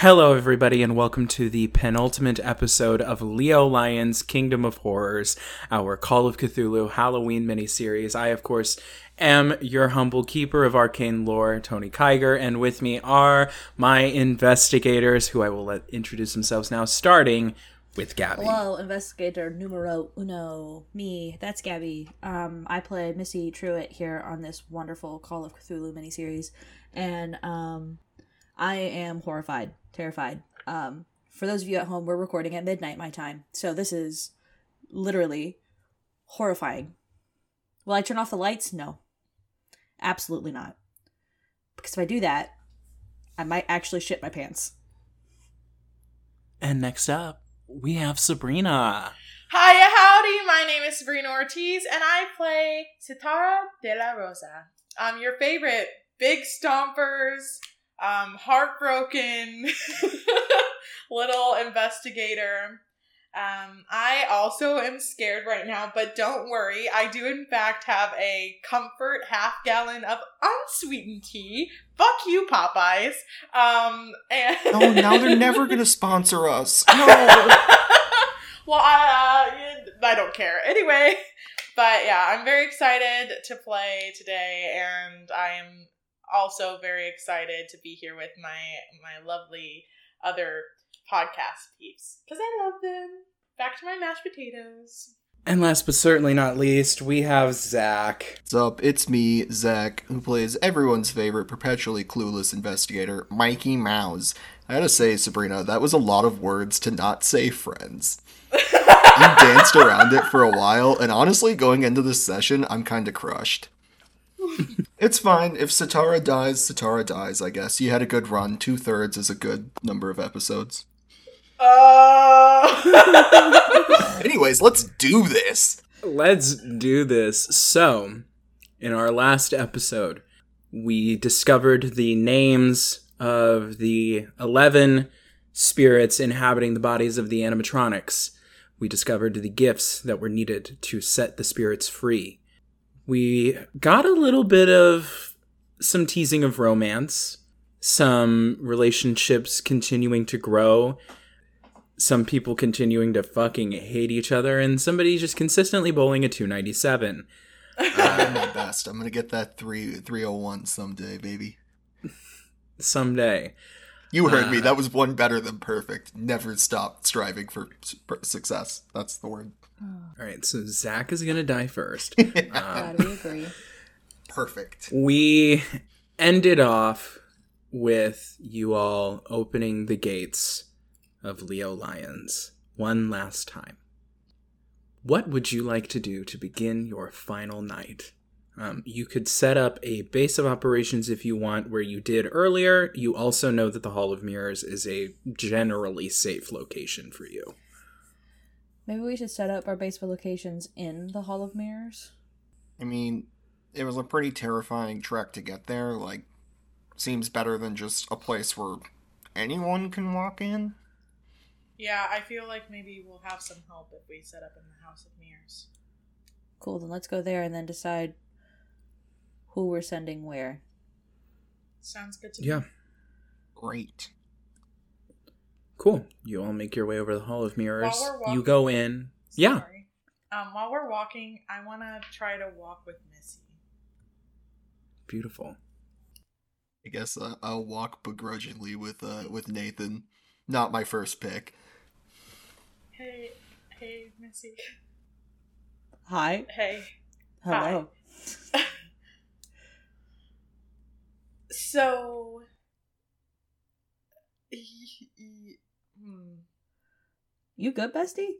Hello, everybody, and welcome to the penultimate episode of Leo Lions Kingdom of Horrors, our Call of Cthulhu Halloween miniseries. I, of course, am your humble keeper of arcane lore, Tony Kiger, and with me are my investigators, who I will let introduce themselves now, starting with Gabby. Hello, investigator numero uno. Me, that's Gabby. Um, I play Missy Truitt here on this wonderful Call of Cthulhu miniseries, and um, I am horrified, terrified. Um, for those of you at home, we're recording at midnight my time, so this is literally horrifying. Will I turn off the lights? No, absolutely not. Because if I do that, I might actually shit my pants. And next up, we have Sabrina. Hiya, howdy. My name is Sabrina Ortiz, and I play Citara de la Rosa. Um, your favorite big stompers, um, heartbroken little investigator. Um, I also am scared right now, but don't worry. I do, in fact, have a comfort half gallon of unsweetened tea. Fuck you, Popeyes. Um, and Oh, now they're never gonna sponsor us. No. well, I, uh, I don't care. Anyway, but yeah, I'm very excited to play today, and I am also very excited to be here with my my lovely other podcast peeps because I love them. Back to my mashed potatoes. And last but certainly not least, we have Zach. What's up? It's me, Zach, who plays everyone's favorite perpetually clueless investigator, Mikey Mouse. I gotta say, Sabrina, that was a lot of words to not say friends. You danced around it for a while, and honestly, going into this session, I'm kinda crushed. It's fine. If Satara dies, Satara dies, I guess. You had a good run. Two thirds is a good number of episodes. Uh... Anyways, let's do this. Let's do this. So, in our last episode, we discovered the names of the 11 spirits inhabiting the bodies of the animatronics. We discovered the gifts that were needed to set the spirits free. We got a little bit of some teasing of romance, some relationships continuing to grow, some people continuing to fucking hate each other, and somebody just consistently bowling a 297. I'm my best. I'm gonna get that three three oh one someday, baby. Someday. You heard me. Uh, That was one better than perfect. Never stop striving for success. That's the word. All right, so Zach is gonna die first. Um, God, we agree. Perfect. we ended off with you all opening the gates of Leo Lions one last time. What would you like to do to begin your final night? Um, you could set up a base of operations if you want, where you did earlier. You also know that the Hall of Mirrors is a generally safe location for you. Maybe we should set up our base of locations in the Hall of Mirrors. I mean, it was a pretty terrifying trek to get there. Like, seems better than just a place where anyone can walk in. Yeah, I feel like maybe we'll have some help if we set up in the House of Mirrors. Cool, then let's go there and then decide who we're sending where. Sounds good to me. Yeah. Great. Cool. You all make your way over the Hall of Mirrors. While we're You go in. Yeah. Um, while we're walking, I want to try to walk with Missy. Beautiful. I guess uh, I'll walk begrudgingly with uh with Nathan. Not my first pick. Hey, hey, Missy. Hi. Hey. Hello. So. Hmm. You good, bestie?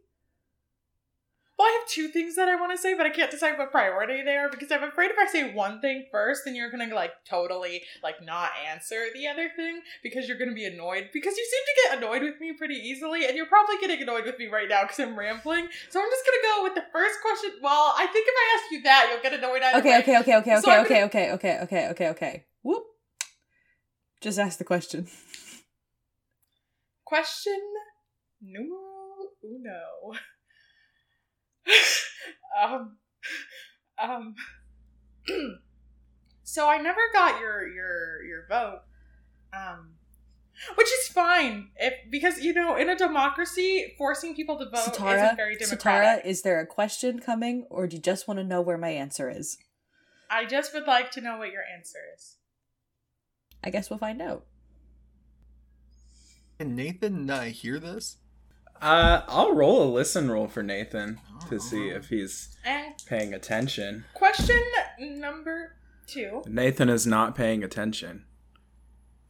Well, I have two things that I want to say, but I can't decide what priority they are because I'm afraid if I say one thing first, then you're gonna like totally like not answer the other thing because you're gonna be annoyed because you seem to get annoyed with me pretty easily, and you're probably getting annoyed with me right now because I'm rambling. So I'm just gonna go with the first question. Well, I think if I ask you that, you'll get annoyed either Okay, way. okay, okay, okay, So okay, I'm okay, okay, okay, okay, okay, okay. Whoop. Just ask the question. Question numero uno. um, um. so I never got your your your vote. Um, Which is fine, if because you know, in a democracy, forcing people to vote Satara, isn't very democratic. Satara, is there a question coming, or do you just want to know where my answer is? I just would like to know what your answer is. I guess we'll find out. Can Nathan uh, hear this? Uh, I'll roll a listen roll for Nathan to Oh. see if he's And paying attention. question number two. Nathan is not paying attention.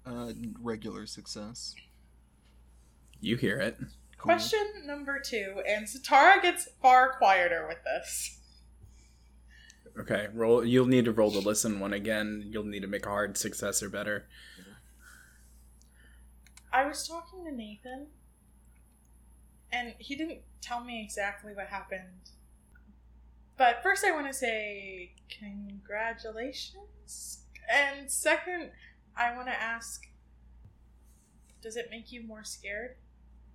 Uh, regular success. You hear it. Cool. Question number two, and Satara gets far quieter with this. Okay, roll. You'll need to roll the listen one again. You'll need to make a hard success or better. I was talking to Nathan, and he didn't tell me exactly what happened. But first, I want to say congratulations. And second, I want to ask Does it make you more scared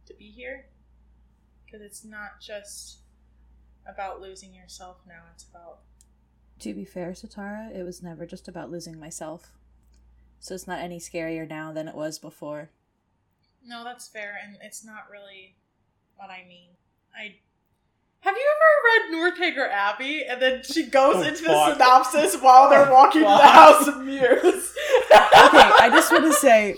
to be here? Because it's not just about losing yourself now, it's about. To be fair, Satara, it was never just about losing myself. So it's not any scarier now than it was before. No, that's fair, and it's not really what I mean. I. Have you ever read Northanger Abbey? And then she goes Oh, into fuck. the synopsis while they're walking to the. House of Mirrors. okay, I just want to say,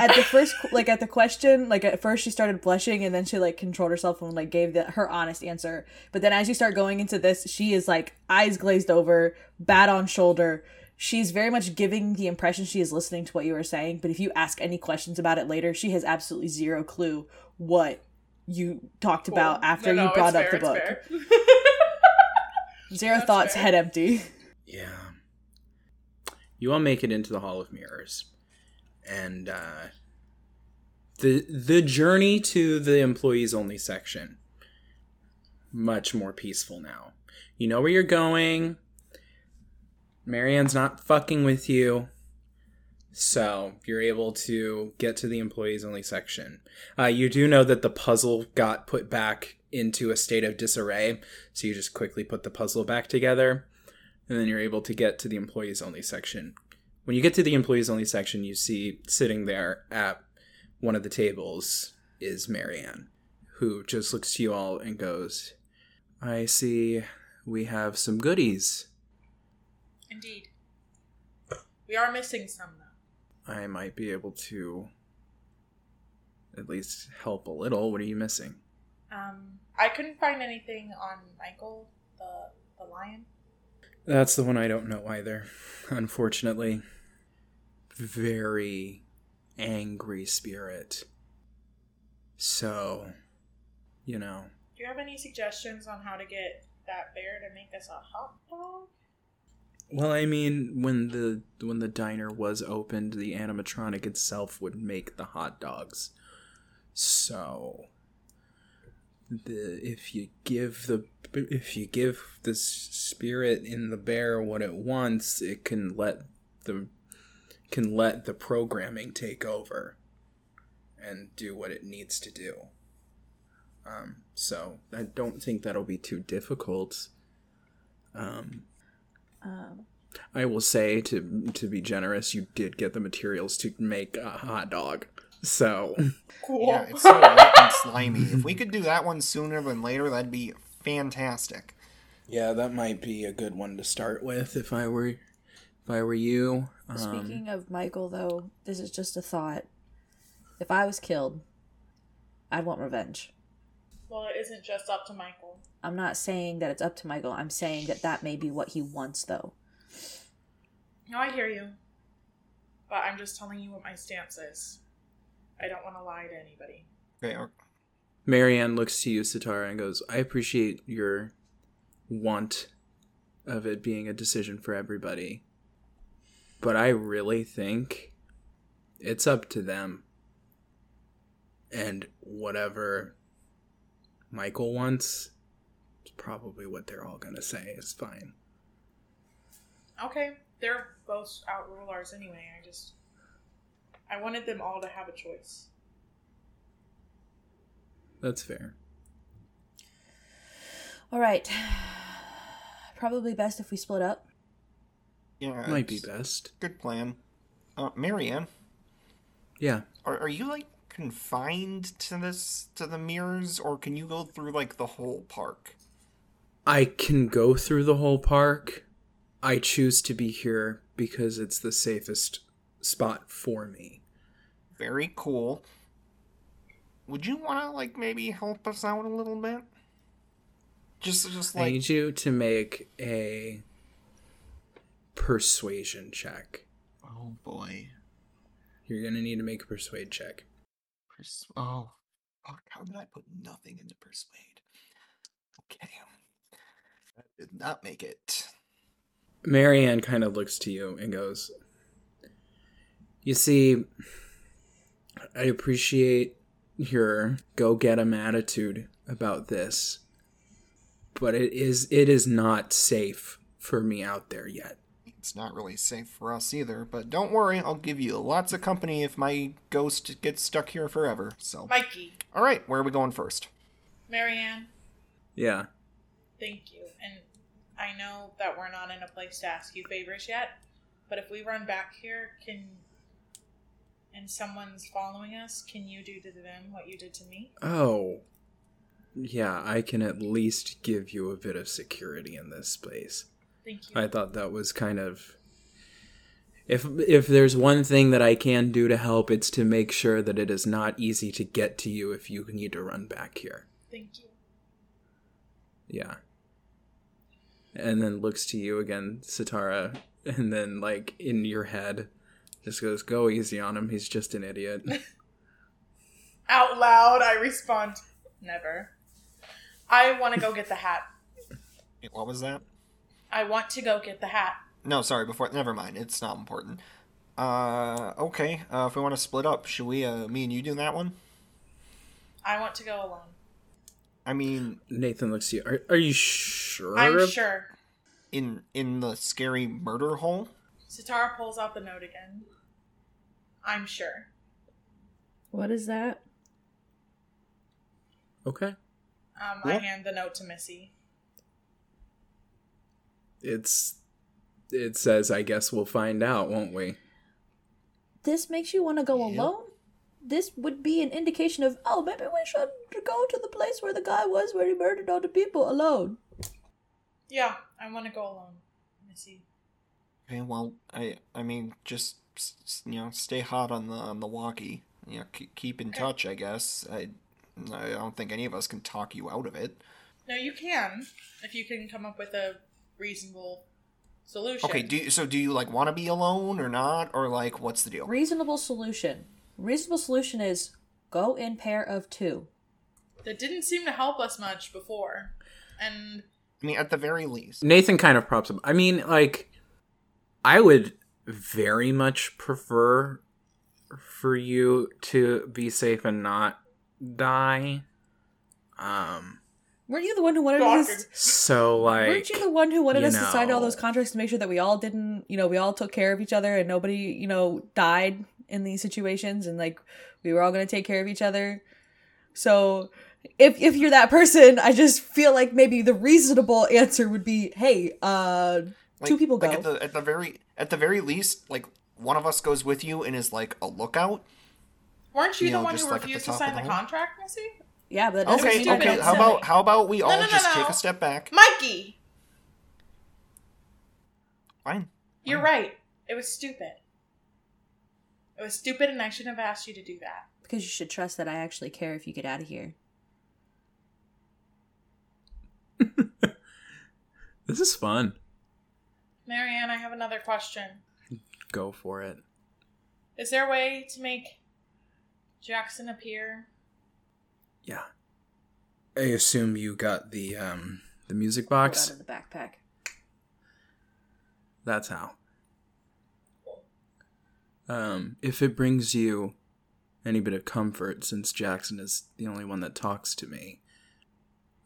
at the first, like at the question, like at first she started blushing and then she like controlled herself and like gave the, her honest answer. But then as you start going into this, she is like eyes glazed over, bat on shoulder. She's very much giving the impression she is listening to what you are saying. But if you ask any questions about it later, she has absolutely zero clue what you talked about after No, you no, brought it's up the book. Zero That's thoughts, fair. head empty. Yeah. You all make it into the Hall of Mirrors. And uh the the journey to the employees only section much more peaceful now. You know where you're going. Marianne's not fucking with you. So you're able to get to the employees only section. Uh, you do know that the puzzle got put back into a state of disarray, so you just quickly put the puzzle back together, and then you're able to get to the employees only section. When you get to the employees only section, you see sitting there at one of the tables is Marianne, who just looks to you all and goes, I see we have some goodies. Indeed. We are missing some, though. I might be able to at least help a little. What are you missing? Um, I couldn't find anything on Michael, the the lion. That's the one I don't know either, unfortunately. Very angry spirit. So, you know, Do you have any suggestions on how to get that bear to make us a hot dog? well, I mean, when the when the diner was opened, the animatronic itself would make the hot dogs. So, the if you give the if you give the spirit in the bear what it wants, it can let the can let the programming take over and do what it needs to do. Um, so I don't think that'll be too difficult. Um, Um, I will say to to be generous, you did get the materials to make a hot dog. So Cool. Yeah, it's so wet and slimy. If we could do that one sooner than later, that'd be fantastic. yeah, that might be a good one to start with if I were if I were you. Um, Speaking of Michael, though, this is just a thought. If I was killed, I'd want revenge. well, it isn't just up to Michael. I'm not saying that it's up to Michael. I'm saying that that may be what he wants, though. No, I hear you. But I'm just telling you what my stance is. I don't want to lie to anybody. Okay, Marianne looks to you, Sitara, and goes, I appreciate your want of it being a decision for everybody. But I really think it's up to them. And whatever Michael wants, it's probably what they're all going to say is fine. Okay, they're both outrule ours anyway. I just. I wanted them all to have a choice. That's fair. All right. Probably best if we split up. Yeah, Might be best. Good plan. Uh, Marianne, Yeah. Are, are you like confined to this to the mirrors, or can you go through like the whole park? I can go through the whole park. I choose to be here because it's the safest spot for me. Very cool. Would you want to like maybe help us out a little bit? Just just like I need you to make a persuasion check. oh boy. You're gonna need to make a persuade check. Pers- oh, fuck! How did I put nothing into persuade? Okay, that did not make it. Marianne kind of looks to you and goes, You see, I appreciate your go get 'em attitude about this, but it is it is not safe for me out there yet. It's not really safe for us either, but don't worry, I'll give you lots of company if my ghost gets stuck here forever. So, Mikey, all right, where are we going first? Marianne, Yeah. thank you. And I know that we're not in a place to ask you favors yet, but if we run back here, can and someone's following us, can you do to them what you did to me? Oh. Yeah, I can at least give you a bit of security in this space. Thank you. I thought that was kind of if if there's one thing that I can do to help, it's to make sure that it is not easy to get to you if you need to run back here. Thank you. Yeah. And then looks to you again, Satara, and then like in your head just goes, Go easy on him, he's just an idiot. Out loud, I respond, never. I want to go get the hat. What was that? I want to go get the hat. No, sorry. Before, never mind. It's not important. Uh, okay. Uh, if we want to split up, should we? Uh, me and you do that one? I want to go alone. I mean, Nathan looks to you. Are, are you sure? I'm sure. in in the scary murder hole. Satara pulls out the note again. I'm sure. What is that? Okay. Um, I hand the note to Missy. It's it says I guess we'll find out, won't we? This makes you want to go Yep. alone? This would be an indication of, oh, maybe we should go to the place where the guy was where he murdered all the people alone. Yeah, I want to go alone, Missy. Okay. Well, I I mean, just s- s- you know, stay hot on the on the walkie. You know, keep, keep in Okay. touch. I guess. I I don't think any of us can talk you out of it. No, you can if you can come up with a reasonable solution. Okay. Do you, so? Do you like want to be alone or not, or like what's the deal? Reasonable solution. Reasonable solution is go in pair of two. that didn't seem to help us much before, and I mean, at the very least. Nathan kind of props him. I mean, like, I would very much prefer for you to be safe and not die. Um, Weren't you the one who wanted Gawker. us? so like, Weren't you the one who wanted you us to sign all those contracts to make sure that we all didn't, you know, we all took care of each other and nobody, you know, died in these situations and like we were all going to take care of each other. So if if you're that person, I just feel like maybe the reasonable answer would be, "Hey, uh Like, Two people like go. at the at the very at the very least, like one of us goes with you and is like a lookout. weren't you, You the know, one just who like refused to sign the the contract, Missy? Yeah, but that Okay, okay. don't How about how about we all no, no, just no. take a step back? Mikey, Fine. you're Fine. right. It was stupid. It was stupid, and I shouldn't have asked you to do that. because you should trust that I actually care if you get out of here. this is fun. Marianne, I have another question. Go for it. Is there a way to make Jackson appear? Yeah. I assume you got the um the music box. out of the backpack. That's how. Um, if it brings you any bit of comfort, since Jackson is the only one that talks to me,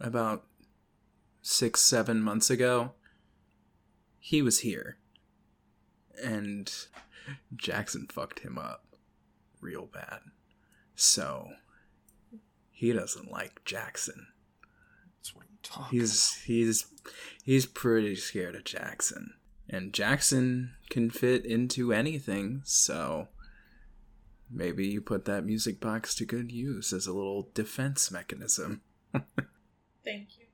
about six, seven months ago, he was here. And Jackson fucked him up real bad. So, he doesn't like Jackson. That's what I'm talking He's he's he's pretty scared of Jackson. And Jackson can fit into anything, so maybe you put that music box to good use as a little defense mechanism. Thank you.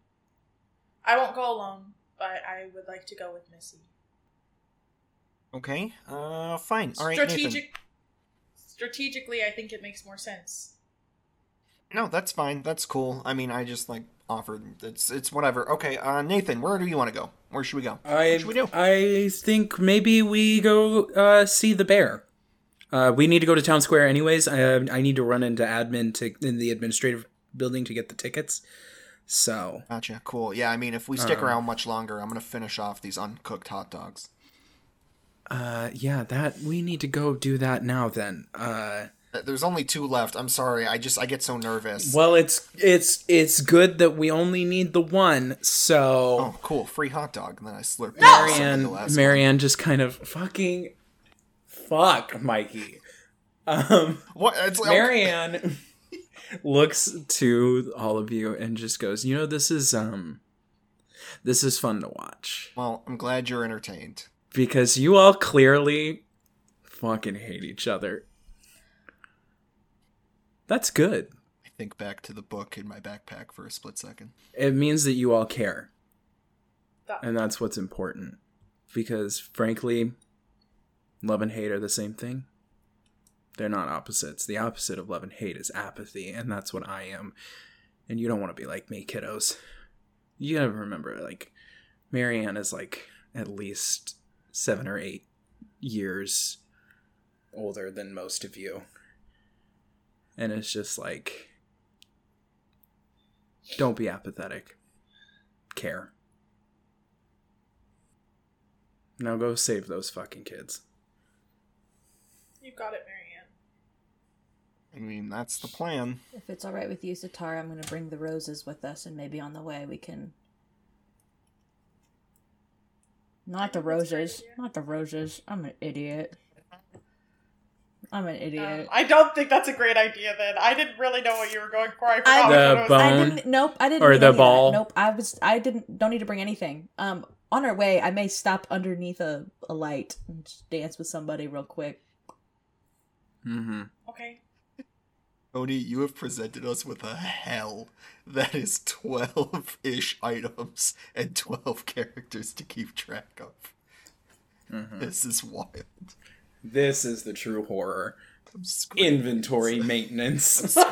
I won't go alone, but I would like to go with Missy. Okay, uh, fine. All right, Nathan. Strategically, I think it makes more sense. No, that's fine. That's cool. I mean, I just like offered. It's it's whatever. Okay, uh, Nathan, where do you want to go? Where should we go? I What should we do? I think maybe we go uh, see the bear. Uh, we need to go to town square anyways. I, I need to run into admin to in the administrative building to get the tickets. So Gotcha. Cool. Yeah, I mean, if we stick Um, around much longer, I'm gonna finish off these uncooked hot dogs. uh, yeah, that we need to go do that now. Then uh, Uh, There's only two left. I'm sorry. I just I get so nervous. well, it's it's it's good that we only need the one. So Oh, cool. Free hot dog. And then I slurp. the last Marianne one. Just kind of fucking fuck Mikey. Um. What? It's like, Marianne looks to all of you and just goes, "You know, this is um this is fun to watch Well, I'm glad you're entertained. because you all clearly fucking hate each other." That's good. I think back to the book in my backpack for a split second. It means that you all care, That- and that's what's important. Because frankly, love and hate are the same thing. They're not opposites. The opposite of love and hate is apathy, and that's what I am. And you don't want to be like me, kiddos. You gotta remember, like, Marianne is like at least seven or eight years older than most of you. And it's just like, don't be apathetic. Care. Now go save those fucking kids. You got it, Marianne. I mean, that's the plan. If it's all right with you, Satara, I'm going to bring the roses with us, and maybe on the way we can. Not the I think that's a great roses. Not the roses. I'm an idiot. I'm an Um, idiot. I don't think that's a great idea. Then I didn't really know what you were going for. I forgot I- The one it was. bone- I didn't. Nope. I didn't. Or need the any of that. ball. Nope. I was. I didn't. Don't need to bring anything. Um. On our way, I may stop underneath a, a light and just dance with somebody real quick. Mm-hmm. Okay. Tony, you have presented us with a hell that is 12 ish items and 12 characters to keep track of. Mm-hmm. This is wild. This is the true horror. Inventory maintenance.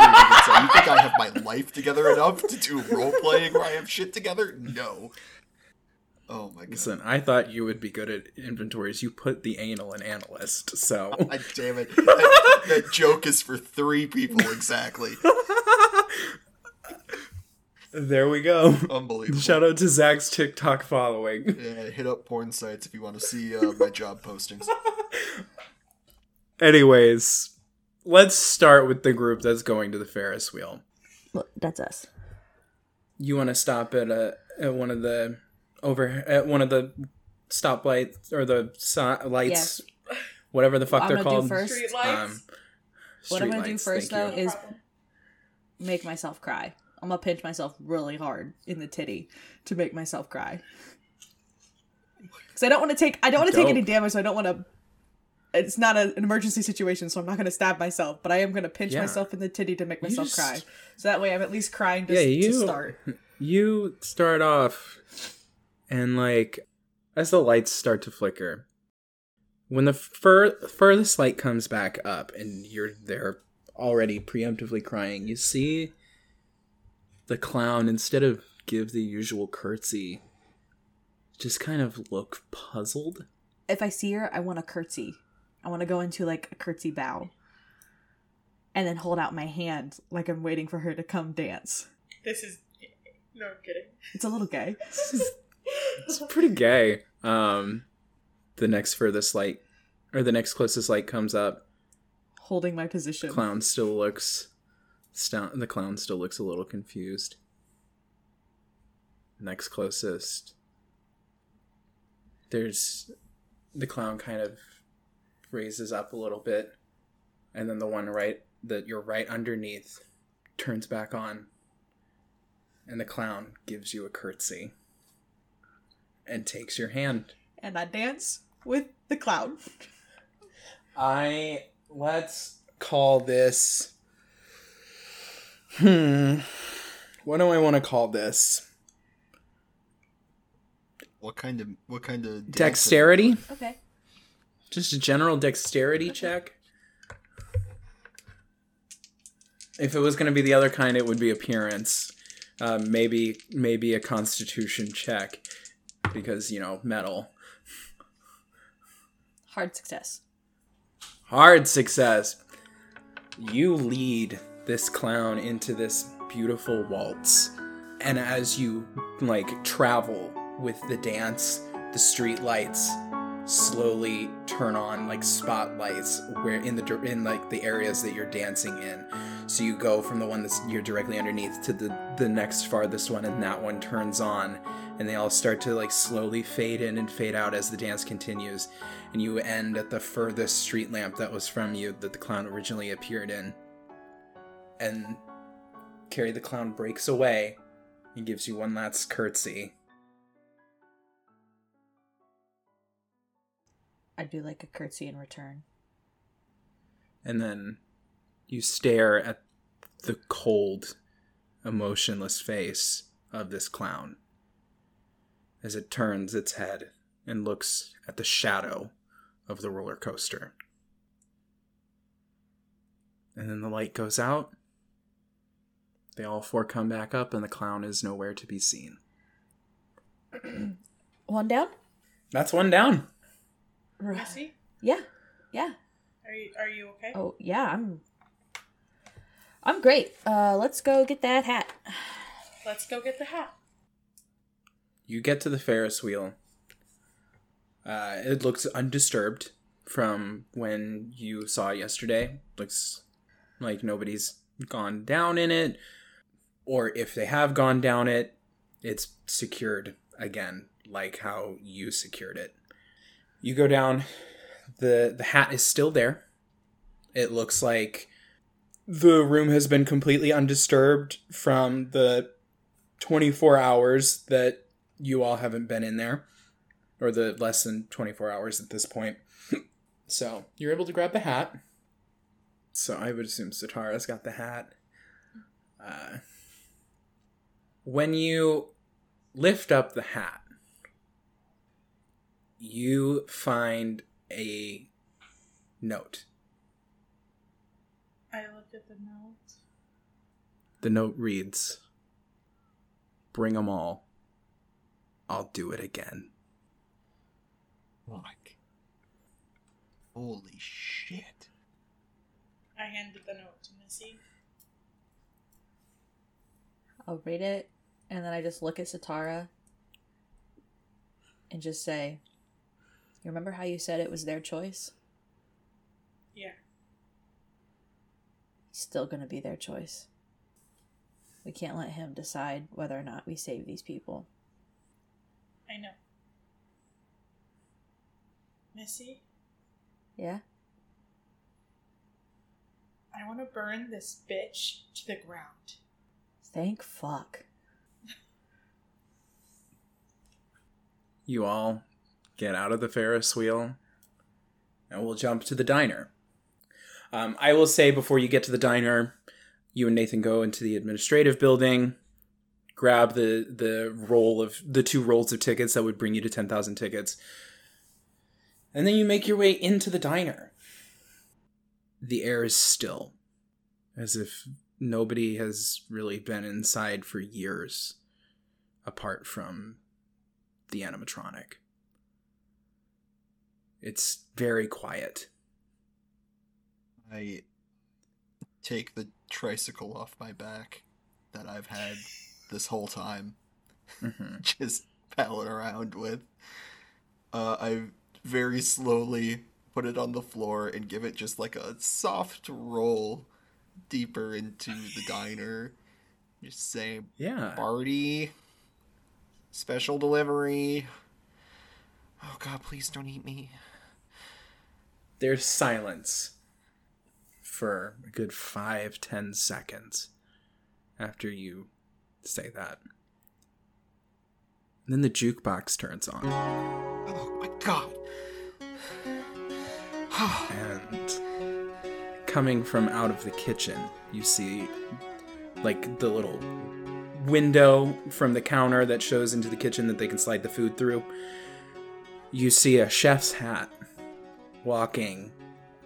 You think I have my life together enough to do role playing where I have shit together? No. Oh my god. Listen, I thought you would be good at inventories. You put the anal in analyst, so God damn it. That, that joke is for three people exactly. there we go. Unbelievable. Shout out to Zach's TikTok following. Yeah, hit up porn sites if you want to see uh, my job postings. Anyways, let's start with the group that's going to the Ferris wheel. Look, that's us. You want to stop at a at one of the over at one of the stoplights or the si- lights, whatever the fuck I'm they're gonna do called. first- Street lights. Um, what I'm gonna do first, though, you. is make myself cry. I'm gonna pinch myself really hard in the titty to make myself cry. Because I don't want to take I don't want to take any damage. So I don't want to. It's not a, an emergency situation, so I'm not going to stab myself. But I am going to pinch Yeah. myself in the titty to make myself just- cry. So that way, I'm at least crying to, yeah, to you start. you start off, and like as the lights start to flicker, when the fur- furthest light comes back up, and you're there already preemptively crying, you see the clown instead of give the usual curtsy, just kind of look puzzled. If I see her, I want to curtsy. I want to go into like a curtsy bow, and then hold out my hand like I'm waiting for her to come dance. This is no I'm kidding. It's a little gay. It's pretty gay. Um, the next furthest light, or the next closest light comes up. holding my position. clown still looks st- the clown still looks a little confused next closest there's the clown kind of raises up a little bit and then the one right that you're right underneath turns back on and the clown gives you a curtsy and takes your hand and I dance with the clown. I let's call this. Hmm. What do I want to call this? What kind of what kind of? Dexterity? Okay. Just a general dexterity check. If it was going to be the other kind, it would be appearance. Uh, maybe maybe a constitution check because you know metal. Hard success. Hard success. You lead this clown into this beautiful waltz. And as you like travel with the dance, the street lights slowly turn on like spotlights where in the in like the areas that you're dancing in. So you go from the one that's you're directly underneath to the the next farthest one and that one turns on and they all start to like slowly fade in and fade out as the dance continues and you end at the furthest street lamp that was from you that the clown originally appeared in. And Carrie the clown breaks away and gives you one last curtsy. I do like a curtsy in return. And then you stare at the cold, emotionless face of this clown as it turns its head and looks at the shadow of the roller coaster. And then the light goes out. They all four come back up, and the clown is nowhere to be seen. One down? That's one down. Missy, Yeah. Yeah. are you are you okay? Oh, yeah, I'm I'm great. Uh let's go get that hat. Let's go get the hat. You get to the Ferris wheel. Uh, it looks undisturbed from when you saw it yesterday. Looks like nobody's gone down in it, or if they have gone down it, it's secured again, like how you secured it. You go down. the The hat is still there. It looks like the room has been completely undisturbed from the 24 hours that you all haven't been in there, or the less than 24 hours at this point. so you're able to grab the hat. So I would assume Satara's got the hat. Uh, when you lift up the hat, you find a note. I looked at the note. The note reads Bring 'em all. I'll do it again. Fuck. Holy shit. I handed the note to Missy. I'll read it and then I just look at Satara and just say, You remember how you said it was their choice? Yeah. Still gonna be their choice. We can't let him decide whether or not we save these people. I know. Missy, Yeah? I want to burn this bitch to the ground. Thank fuck. You all get out of the Ferris wheel and we'll jump to the diner. Um, I will say before you get to the diner, you and Nathan go into the administrative building, grab the the roll of the two rolls of tickets that would bring you to 10,000 tickets. And then you make your way into the diner. The air is still, as if nobody has really been inside for years, apart from the animatronic. It's very quiet. I take the tricycle off my back that I've had this whole time, Mhm. just palling around with. Uh, I very slowly put it on the floor and give it just like a soft roll deeper into the diner. Just say, Yeah. Barty, special delivery. Oh god, please don't eat me. There's silence for a good five, ten seconds after you say that. And then the jukebox turns on, Oh my god. and coming from out of the kitchen. You see, like, the little window from the counter that shows into the kitchen that they can slide the food through. You see a chef's hat walking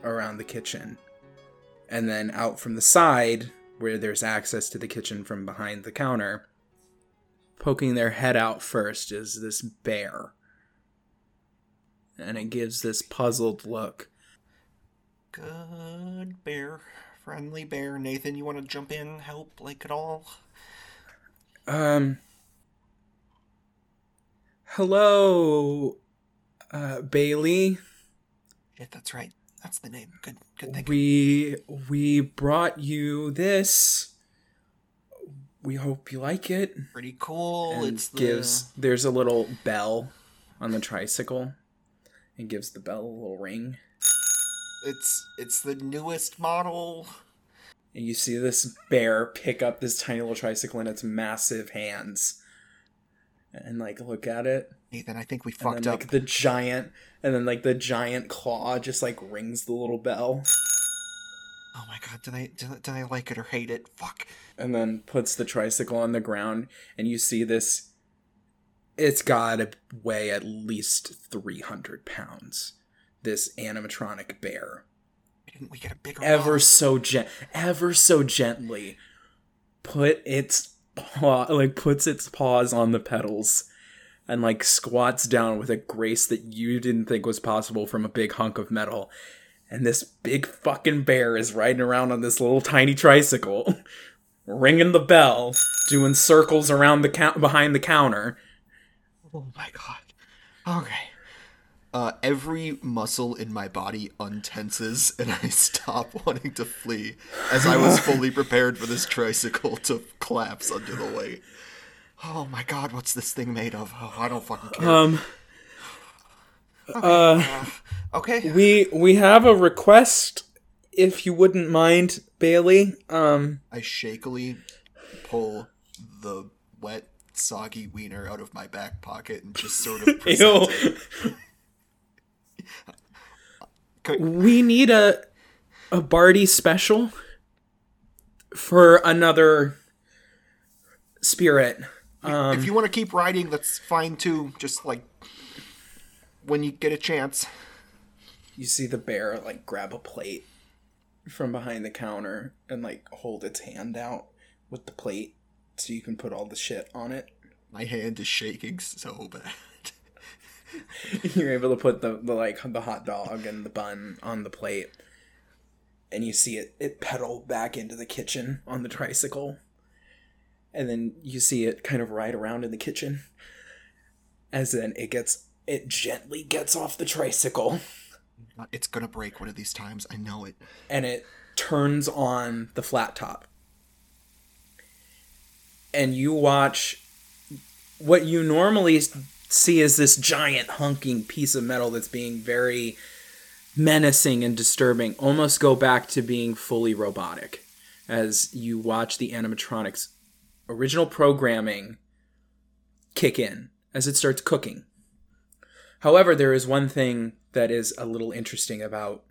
around the kitchen. And then out from the side, where there's access to the kitchen from behind the counter, poking their head out first is this bear. And it gives this puzzled look. Good bear. Friendly bear. Nathan, you want to jump in, help, like at all? Um. Hello, uh, Bailey. That's right. That's the name. Good, good thing. We we brought you this. We hope you like it. Pretty cool. And it's the... gives there's a little bell on the tricycle. and gives the bell a little ring. It's it's the newest model. And you see this bear pick up this tiny little tricycle in its massive hands. And like look at it. Nathan, I think we And fucked then up. like the giant and then like the giant claw just like rings the little bell. Oh my god, do I do, do they like it or hate it? Fuck. and then puts the tricycle on the ground and you see this it's got to weigh at least 300 pounds this animatronic bear didn't we get a bigger ever so gent ever so gently put its paw like puts its paws on the pedals and like squats down with a grace that you didn't think was possible from a big hunk of metal and this big fucking bear is riding around on this little tiny tricycle ringing the bell doing circles around the count behind the counter Oh my god. Okay. Uh, every muscle in my body untenses and I stop wanting to flee as I was fully prepared for this tricycle to collapse under the weight. Oh my god, what's this thing made of? Oh, I don't fucking care. um uh okay. we we have a request if you wouldn't mind bailey um I shakily pull the wet, soggy wiener out of my back pocket and just sort of present Ew. We need a a Barty special for another spirit. Um, if you want to keep writing, that's fine too. Just like when you get a chance. you see the bear like grab a plate from behind the counter and like hold its hand out with the plate so you can put all the shit on it. My hand is shaking so bad. You're able to put the, the like the hot dog and the bun on the plate. And you see it it pedal back into the kitchen on the tricycle. And then you see it kind of ride around in the kitchen. As then it gets it gently gets off the tricycle It's gonna break one of these times. I know it. and it turns on the flat top. And you watch what you normally see as this giant hunking piece of metal that's being very menacing and disturbing almost go back to being fully robotic as you watch the animatronics original programming kick in as it starts cooking. However, there is one thing that is a little interesting about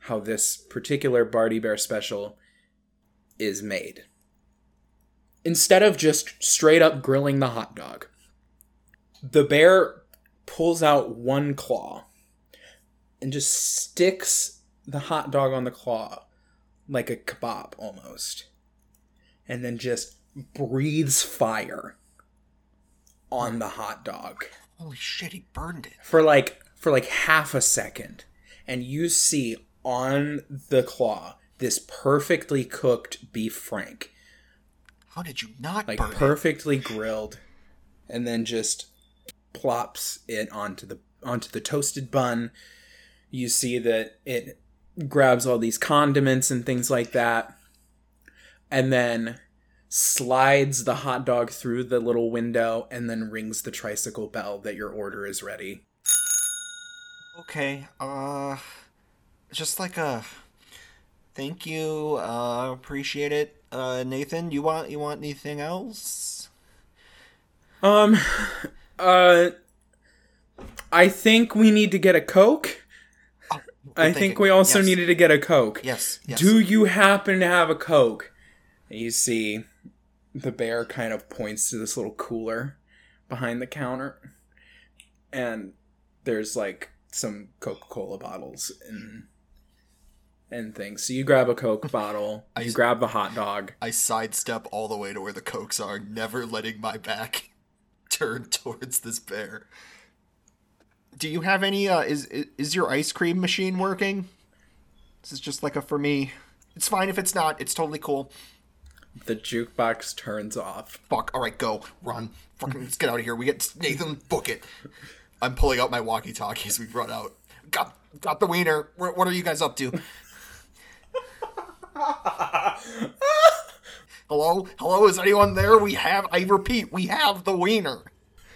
how this particular Barty Bear special is made. Instead of just straight up grilling the hot dog, the bear pulls out one claw and just sticks the hot dog on the claw like a kebab almost. And then just breathes fire on the hot dog Holy shit, he burned it. for like for like half a second and you see on the claw this perfectly cooked beef frank How did you not like burn it? perfectly grilled and then just plops it onto the onto the toasted bun you see that it grabs all these condiments and things like that and then slides the hot dog through the little window and then rings the tricycle bell that your order is ready Okay, uh just like a thank you, uh appreciate it. Uh Nathan, you want you want anything else? Um, uh, I think we need to get a Coke. I Good think we also Yes. needed to get a Coke. Yes. Yes. Do you happen to have a Coke? You see the bear kind of points to this little cooler behind the counter. And there's like some Coca Cola bottles and and things. So you grab a Coke bottle, I you grab the hot dog. I sidestep all the way to where the cokes are, never letting my back turn towards this bear. Do you have any? Uh, is is- is your ice cream machine working? This is just like a for me. It's fine if it's not. It's totally cool. The jukebox turns off. Fuck. All right, go run. Fucking let's get out of here. We get Nathan. Book it. I'm pulling out my walkie-talkie as we run out. Got got the wiener. What, what are you guys up to? Hello, hello. Is anyone there? We have. I repeat, we have the wiener.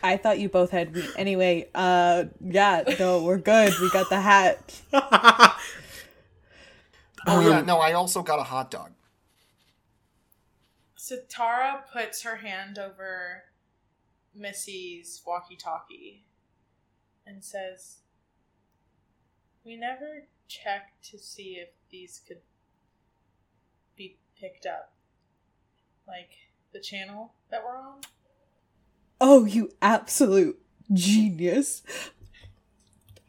I thought you both had wheat. Anyway, uh, yeah, no, we're good. We got the hat. Oh yeah, no. I also got a hot dog. Satara puts her hand over Missy's walkie talkie and says, We never checked to see if these could be picked up. Like the channel that we're on? Oh, you absolute genius.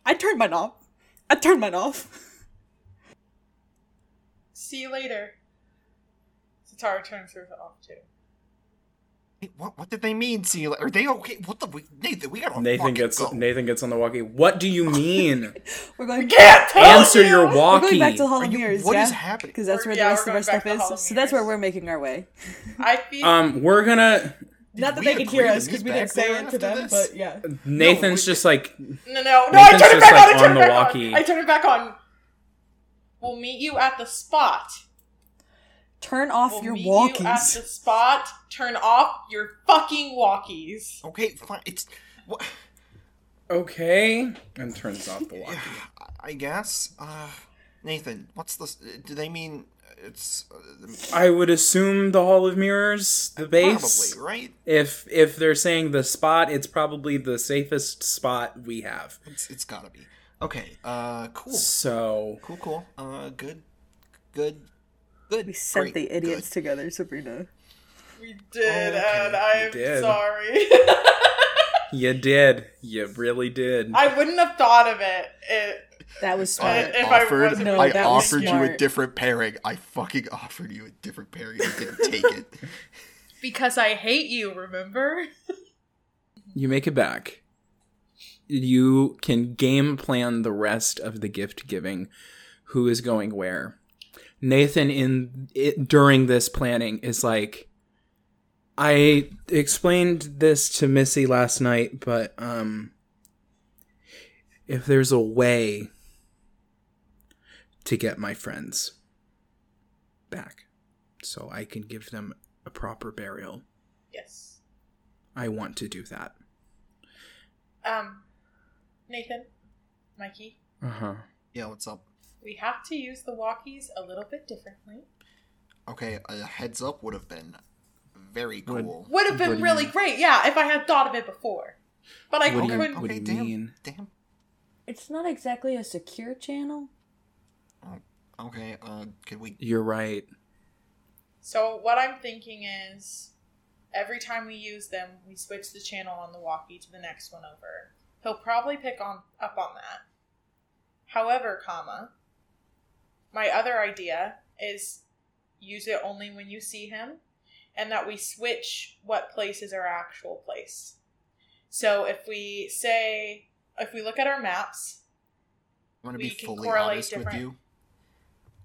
I turned mine off. I turned mine off. See you later. Satara turns hers off too. Wait, what? What did they mean? See you? la- Are they okay? What the? We, Nathan, we gotta. Nathan gets go. Nathan gets on the walkie. What do you mean? We're going. Can't tell Answer you! your We're going back to the Hall Are of you- Mirrors. what yeah? is happening? Because that's where We're- yeah, the rest of our stuff is. So that's where we're making our way. I feel um, we're gonna. Not that we they can hear us because we didn't say it to them, this? but yeah. Nathan's we- just like No, no, no! I Nathan's turn it just, back like, on! I turn on it the back walkie. on! I turn it back on! We'll meet you at the spot. Turn off We'll your meet you at walkies. the spot. Turn off your fucking walkies. Okay, fine. It's. What? okay, and turns off the walkie. I guess. Uh, Nathan, what's this? Do they mean it's uh, I would assume the Hall of Mirrors, the base. probably right? If if they're saying the spot, it's probably the safest spot we have. It's it's gotta be. Okay. Uh, cool. So Cool. Cool. Uh, good. Good. Good. We sent Great, the idiots good. together, Sabrina. We did, Oh, okay, and I'm did. sorry. you did, you really did. I wouldn't have thought of it. it That was I smart. If I offered. wasn't No, I that was offered you a different pairing. I fucking offered you a different pairing. You didn't take it. because I hate you, remember? You make it back. You can game plan the rest of the gift giving. Who is going where? Nathan in it, during this planning is like I explained this to Missy last night, but um if there's a way to get my friends back so I can give them a proper burial, Yes. I want to do that. Um, Nathan, Mikey, Uh-huh. Yeah. What's up? We have to use the walkies a little bit differently. Okay. A heads up would have been very cool. Would have been do really you- great, yeah, if I had thought of it before. But I What do you- couldn't. what do you damn. mean? Damn. It's not exactly a secure channel. Okay. Uh, could we? You're right. So what I'm thinking is, every time we use them, we switch the channel on the walkie to the next one over. He'll probably pick on up on that. However, comma, my other idea is use it only when you see him, and that we switch what place is our actual place. So if we say, if we look at our maps, I'm gonna be fully correlate honest with you.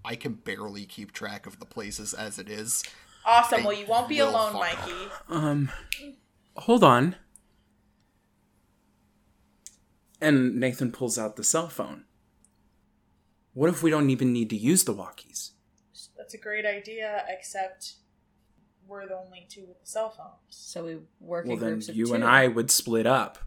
I can barely keep track of the places as it is. awesome. I well, you won't be alone, fuck up. Mikey. Um hold on. And Nathan pulls out the cell phone. What if we don't even need to use the walkies? That's a great idea, except we're the only two with the cell phones. So we work Well in then groups of you and I would split up.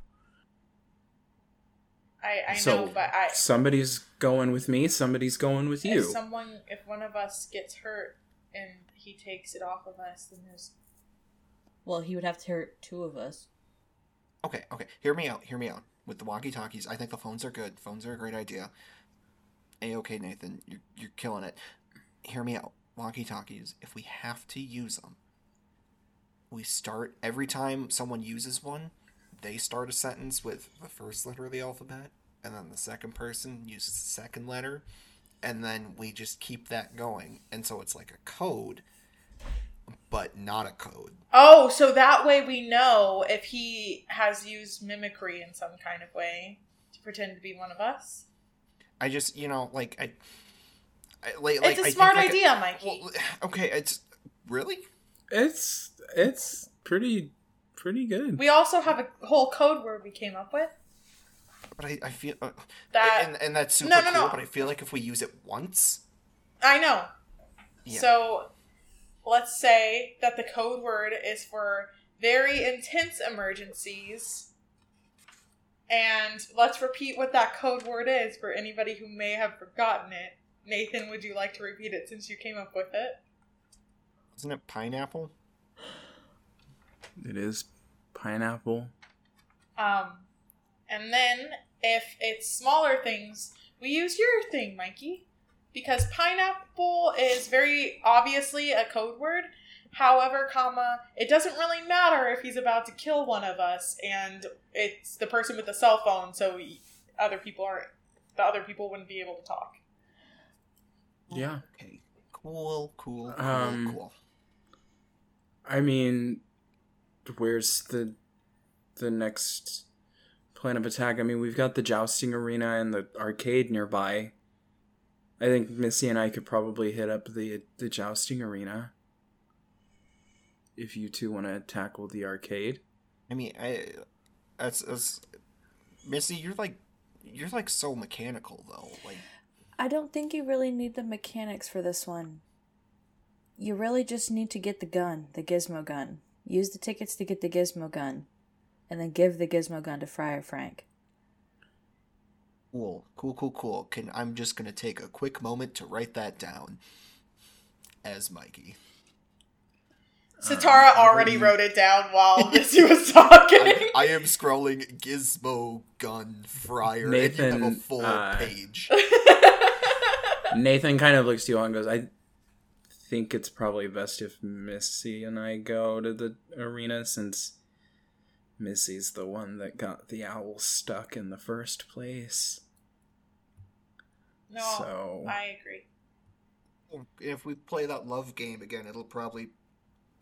I, I so know, but I somebody's going with me, somebody's going with if you. someone if one of us gets hurt and he takes it off of us, then there's Well, he would have to hurt two of us. Okay, okay. Hear me out. Hear me out. With the walkie talkies, I think the phones are good. Phones are a great idea. A okay, Nathan. You're you're killing it. Hear me out. Walkie talkies. If we have to use them, we start every time someone uses one. They start a sentence with the first letter of the alphabet, and then the second person uses the second letter, and then we just keep that going. And so it's like a code, but not a code. Oh, so that way we know if he has used mimicry in some kind of way to pretend to be one of us. I just, you know, like I, I like, It's like, a I think, smart like, idea, Mikey. Well, okay, it's really. It's it's pretty pretty good. we also have a whole code word we came up with. But I, I feel uh, That and, and that's super No, no, cool. no. But I feel like if we use it once, I know. Yeah. So let's say that the code word is for very intense emergencies. And let's repeat what that code word is for anybody who may have forgotten it. Nathan, would you like to repeat it since you came up with it? isn't it pineapple? It is pineapple. Um, and then if it's smaller things, we use your thing, Mikey, because pineapple is very obviously a code word. However, comma, it doesn't really matter if he's about to kill one of us, and it's the person with the cell phone, so we- other people are the other people wouldn't be able to talk. Yeah. Okay. Cool. Cool. Cool. Um, cool. I mean, where's the the next plan of attack? I mean, we've got the jousting arena and the arcade nearby. I think Missy and I could probably hit up the the jousting arena. If you two want to tackle the arcade. I mean, I. That's, that's Missy. You're like, you're like so mechanical though. Like, I don't think you really need the mechanics for this one. You really just need to get the gun, the gizmo gun. Use the tickets to get the gizmo gun, and then give the gizmo gun to Friar Frank. cool, cool, cool, cool. Can I'm just gonna take a quick moment to write that down. As Mikey. Satara already you- wrote it down while Missy was talking. I, I am scrolling Gizmo Gun Friar, and you have a full uh, page. Nathan kind of looks to you all and goes, I think it's probably best if Missy and I go to the arena since Missy's the one that got the owl stuck in the first place. no, So- I agree. if we play that love game again, it'll probably.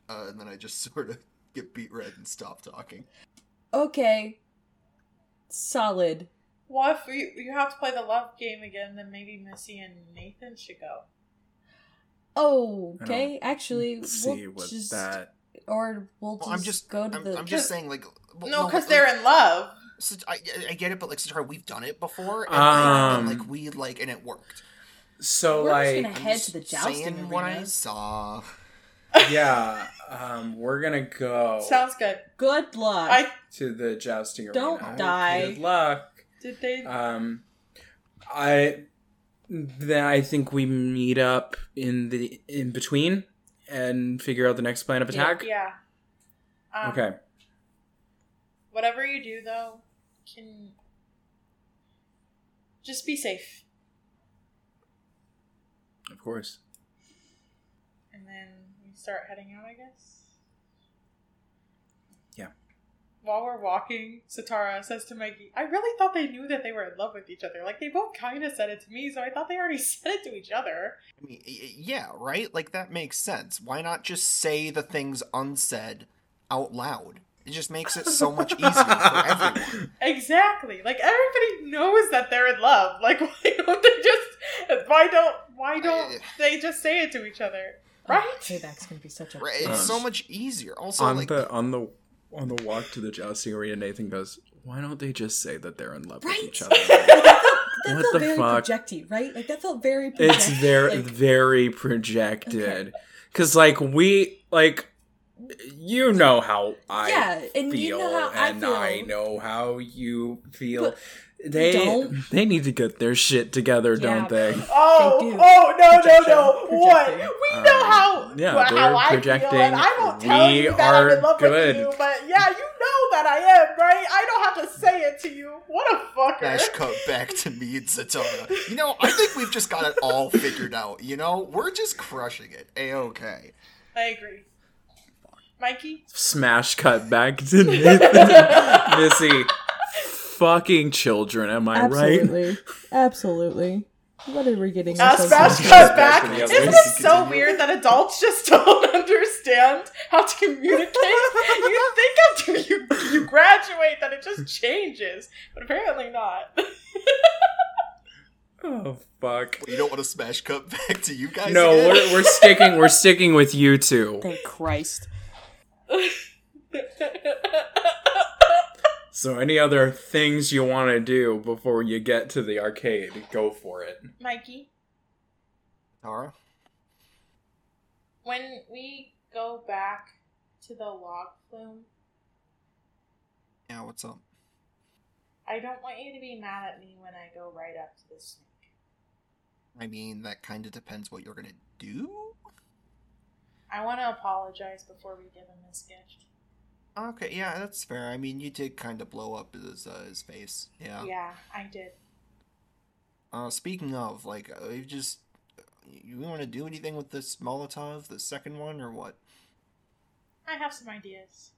Uh, and then I just sort of get beet red and stop talking. Okay. Solid. Well, if we, you have to play the love game again, then maybe Missy and Nathan should go. Oh, okay. Actually, See we'll what just that. or we'll just, Well, I'm just. go to I'm, the. I'm just saying, like. well, No, because like, they're in love. So, I, I get it, but like, Satara, we've done it before, and, like, and, Um, like we like, and it worked. So We're just like, gonna I'm head just to the jousting saying what I arena. saw. Yeah, um, we're gonna go Sounds good. Good luck. I to the jousting arena. Don't die. Good luck. did they. Um, I then I think we meet up in the in between and figure out the next plan of Yeah. attack. yeah. Um, Okay. Whatever you do, though, can just be safe, Of course. And then we start heading out. I guess. Yeah. While we're walking, Satara says to Mikey, "I really thought they knew that they were in love with each other. Like they both kind of said it to me, so I thought they already said it to each other." I mean, yeah, right? Like that makes sense. Why not just say the things unsaid out loud? It just makes it so much easier for everyone. Exactly. Like everybody knows that they're in love. Like why don't they just? Why don't? Why don't I- they just say it to each other? Oh, Right? payback's gonna be such a. Right? It's Um, so much easier. Also, on like, the on the on the walk to the jousting arena, Nathan goes, "Why don't they just say that they're in love Right? with each other?" That What felt the very fuck? projecty, right? Like that felt very. Project- it's very like, very projected because like we like you know how i Yeah, and feel you know how I and feel. I know how you feel But they don't. they need to get their shit together Yeah. don't they Oh, They do. oh no, Projection. no, no! What? Projecting. We know Um, how yeah, how we're I projecting. feel, and I won't tell We you that I'm in love good. with you. But yeah, you know that I am, right? I don't have to say it to you. What a fucker. Smash cut back to me and Satara. You know, I think we've just got it all figured out. You know, we're just crushing it. A okay. I agree. Mikey? Smash cut back to Nathan, Missy. Fucking children, am I right? Absolutely. Absolutely. What are we getting Uh, smash cut Back back. to the Isn't others. it so weird that adults just don't understand how to communicate? you think after you you graduate that it just changes, but apparently not. Oh fuck. You don't want to smash cut back to you guys? No, again? we're, we're sticking we're sticking with you two. Thank Christ. So any other things you want to do before you get to the arcade, go for it. Mikey, Tara? when we go back to the log flume, Yeah, what's up? I don't want you to be mad at me when I go right up to the snake. I mean, that kind of depends what you're gonna do. I want to apologize before we give him this gift. Okay, yeah, that's fair. I mean, you did kind of blow up his uh, his face. Yeah. Yeah, I did. Uh, speaking of, like, uh, you just you want to do anything with this Molotov, the second one, or what? I have some ideas.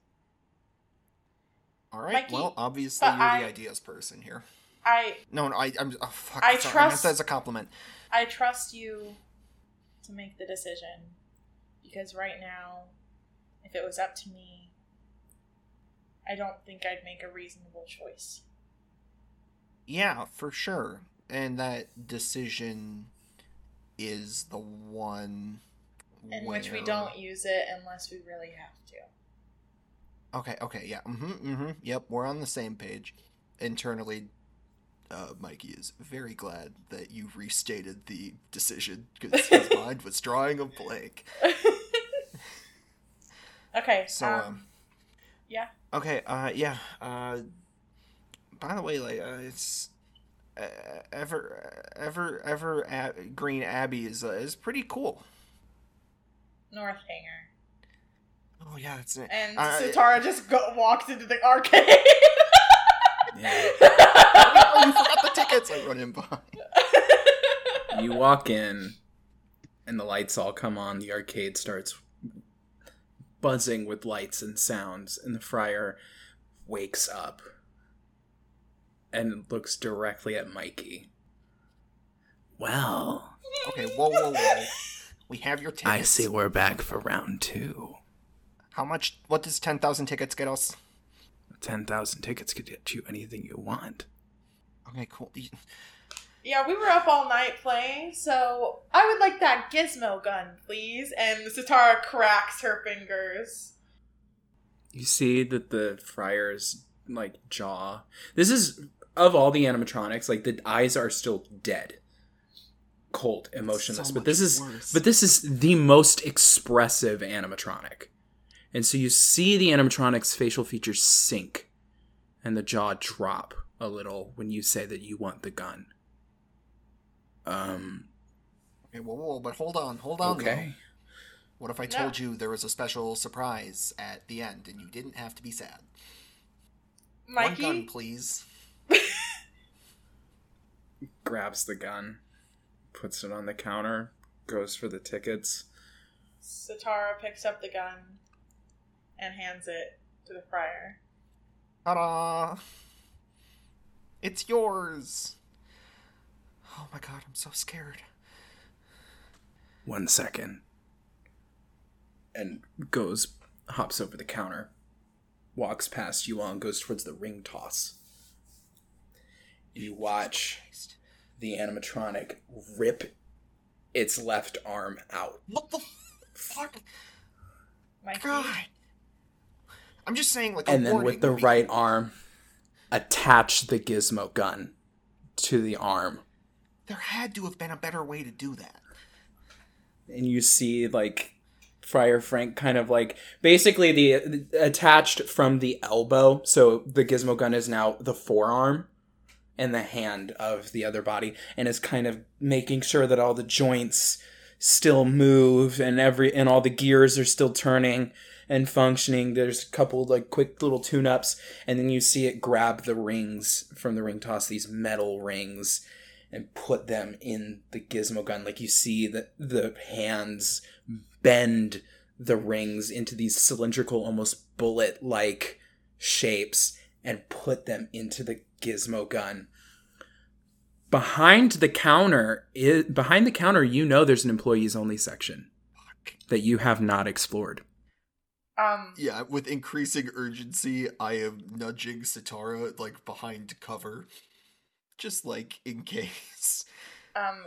All right. Mikey, well, obviously you're I- the ideas person here. I No, no, I, I'm. Oh, fuck. I sorry, trust- that's as a compliment. I trust you to make the decision because right now, if it was up to me, I don't think I'd make a reasonable choice. Yeah, for sure. And that decision is the one In which we don't use it unless we really have to. Okay, okay, yeah. Mm-hmm, mm-hmm. Yep, we're on the same page. Internally, uh, Mikey is very glad that you restated the decision because his mind was drawing a blank. okay. So, um, um, yeah. Okay, uh, yeah. Uh, by the way, like, uh, it's uh, ever, ever, ever, Ab- Green Abbey is uh, is pretty cool. North Hanger. Oh yeah, that's it. And Uh, Satara just go- walks into the arcade. Yeah. oh, you forgot the tickets. I run in behind. You walk in, and the lights all come on. The arcade starts buzzing with lights and sounds, and the friar wakes up and looks directly at Mikey. Well, Okay, whoa, whoa, whoa. We have your tickets. I see we're back for round two. How much? What does ten thousand tickets get us? 10,000 tickets could get you anything you want. Okay, cool. Y- yeah, we were up all night playing, so I would like that gizmo gun, please. And Satara cracks her fingers. You see that the friar's like jaw. This is of all the animatronics, like the eyes are still dead, cold, emotionless. so but this much is worse. but this is the most expressive animatronic, and so you see the animatronic's facial features sink, and the jaw drop a little when you say that you want the gun. Um. Okay, whoa, whoa, but hold on, hold on. Okay. though. What if I told you there was a special surprise at the end and you didn't have to be sad? One gun, Mikey, please. Grabs the gun, puts it on the counter, goes for the tickets. Satara picks up the gun and hands it to the friar. Ta-da! It's yours. Oh my god, I'm so scared. one second and goes hops over the counter walks past you all and goes towards the ring toss you watch the animatronic rip its left arm out What the fuck? My God. I'm just saying, like, a and then with the right arm attach the gizmo gun to the arm There had to have been a better way to do that. and you see like Friar Frank kind of like basically the attached from the elbow. So the gizmo gun is now the forearm and the hand of the other body, and is kind of making sure that all the joints still move and every and all the gears are still turning. and functioning. There's a couple like quick little tune ups, and then you see it grab the rings from the ring toss, these metal rings, and put them in the gizmo gun. Like you see the the hands bend the rings into these cylindrical, almost bullet like shapes and put them into the gizmo gun. Behind the counter, is, behind the counter, you know there's an employees only section that you have not explored. Um, Yeah, with increasing urgency, I am nudging Satara like behind cover, just like in case. um,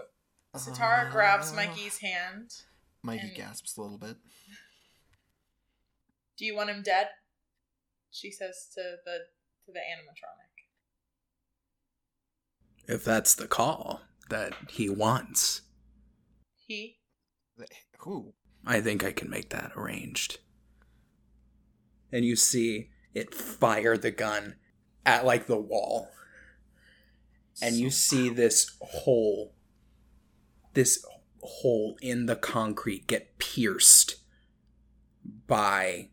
Satara grabs Uh, Mikey's hand. Mikey and- gasps a little bit. Do you want him dead? She says to the to the animatronic. If that's the call that he wants, He. Who? I think I can make that arranged. And you see it fire the gun at like the wall. And you see this hole, this hole in the concrete get pierced by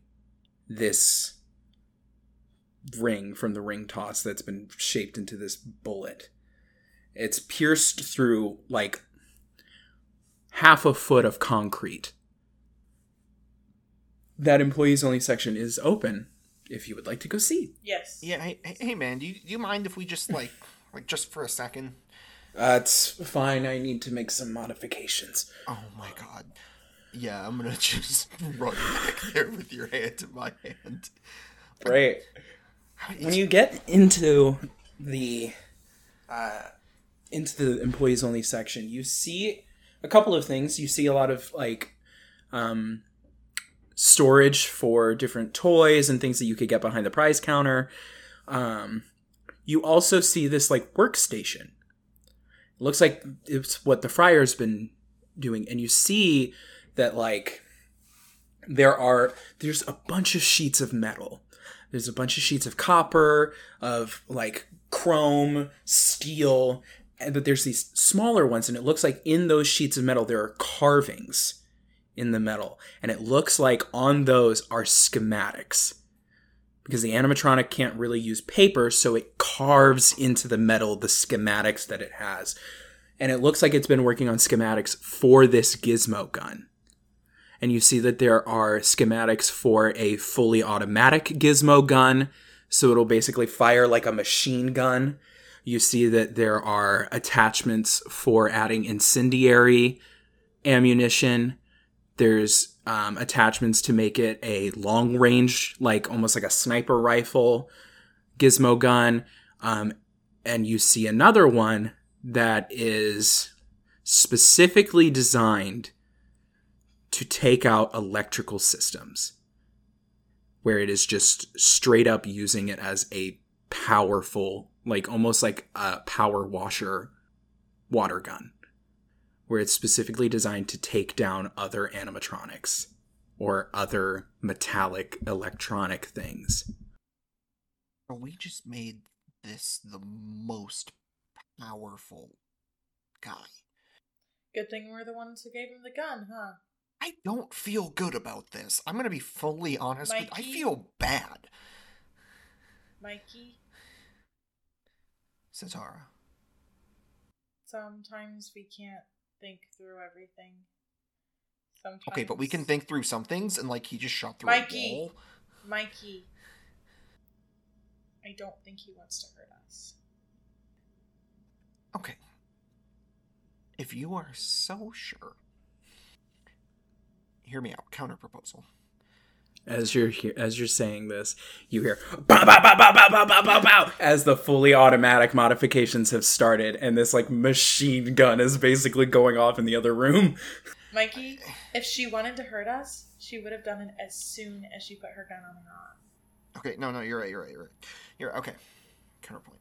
this ring from the ring toss that's been shaped into this bullet. It's pierced through like half a foot of concrete. That employees only section is open if you would like to go see. Yes. Yeah, hey, hey- hey man, do you, do you mind if we just like like just for a second? That's fine. I need to make some modifications. Oh my god. Yeah, I'm gonna just run back there with your hand in my hand. Great. When you get into the uh, into the employees only section, you see a couple of things. You see a lot of like um, storage for different toys and things that you could get behind the prize counter. Um, you also see this like workstation. It looks like it's what the friar's been doing, and you see that like there are there's a bunch of sheets of metal there's a bunch of sheets of copper of like chrome steel and but there's these smaller ones and it looks like in those sheets of metal there are carvings in the metal and it looks like on those are schematics because the animatronic can't really use paper so it carves into the metal the schematics that it has. And it looks like it's been working on schematics for this gizmo gun. And you see that there are schematics for a fully automatic gizmo gun so it'll basically fire like a machine gun. You see that there are attachments for adding incendiary ammunition. There's um, attachments to make it a long range like almost like a sniper rifle gizmo gun um, and you see another one that is specifically designed to take out electrical systems where it is just straight up using it as a powerful like almost like a power washer water gun where it's specifically designed to take down other animatronics or other metallic electronic things We just made this the most powerful guy. Good thing we're the ones who gave him the gun, huh? I don't feel good about this. I'm gonna be fully honest. With, I feel bad. Mikey, Satara. sometimes we can't think through everything. Sometimes. Okay, but we can think through some things, and like he just shot through Mikey. a wall. Mikey. I don't think he wants to hurt us. Okay. If you are so sure, hear me out. Counter proposal. As you're as you're saying this you hear bow bow bow bow bow bow bow bow bow as the fully automatic modifications have started and this like machine gun is basically going off in the other room Mikey, if she wanted to hurt us, she would have done it as soon as she put her gun on her arm. Okay, no, no, you're right, you're right, you're right. You're okay. Counterpoint.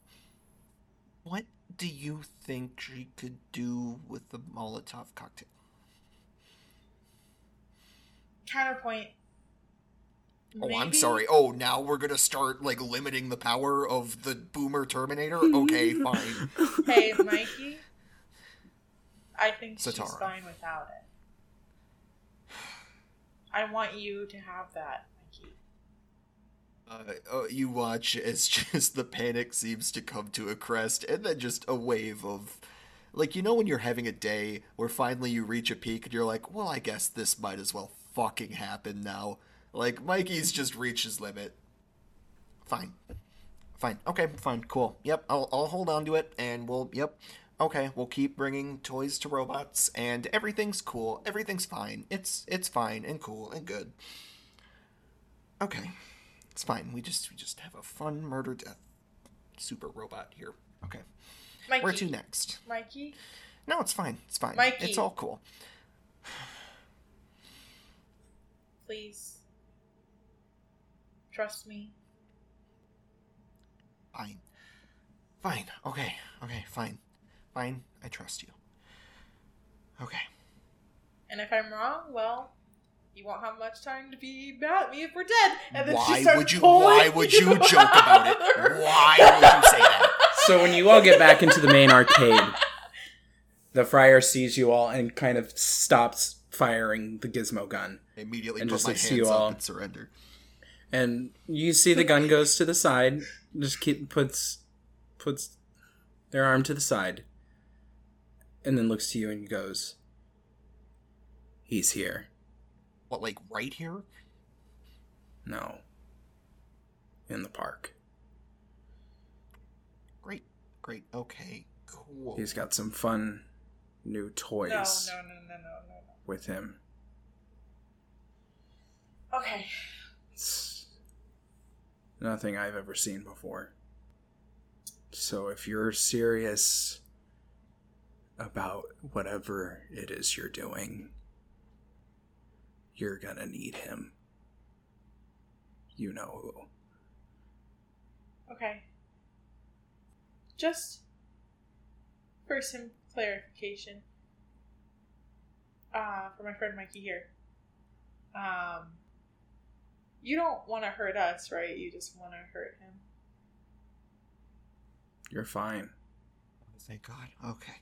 What do you think she could do with the Molotov cocktail? Counterpoint. Oh, I'm sorry. Oh, now we're gonna start like limiting the power of the Boomer Terminator. Okay, fine. Hey, Mikey. I think she's Satara. fine without it. I want you to have that, Mikey. Uh, oh, you watch as just the panic seems to come to a crest, and then just a wave of, like you know when you're having a day where finally you reach a peak and you're like, well, I guess this might as well fucking happen now. Like Mikey's just reached his limit. Fine, fine, okay, fine, cool. Yep, I'll I'll hold on to it, and we'll yep. Okay, we'll keep bringing toys to robots, and everything's cool. Everything's fine. It's it's fine and cool and good. Okay. It's fine. We just we just have a fun murder death super robot here. Okay. Mikey. Where to next? Mikey. No, it's fine. It's fine. Mikey. It's all cool. Please. Trust me. Fine. Fine. Okay. Okay, fine. Fine. I trust you. Okay. And if I'm wrong, well, you won't have much time to be mad at me if we're dead. And then she Why starts would you why would you joke about it? out of her- Why would you say that? So when you all get back into the main arcade, the friar sees you all and kind of stops firing the gizmo gun. I immediately And put just my hands to you up all. and surrender. And you see the gun goes to the side, just keep puts puts their arm to the side, and then looks to you and goes, He's here. What, like right here? No. In the park. Great. Great. Okay. Cool. He's got some fun new toys No, no, no, no, no, no, with him. Okay. It's nothing I've ever seen before. So if you're serious about whatever it is you're doing, you're gonna need him. You know who. Okay. Just for some clarification, uh, for my friend Mikey here. Um, you don't want to hurt us, right? You just want to hurt him. You're fine. Thank God. Okay.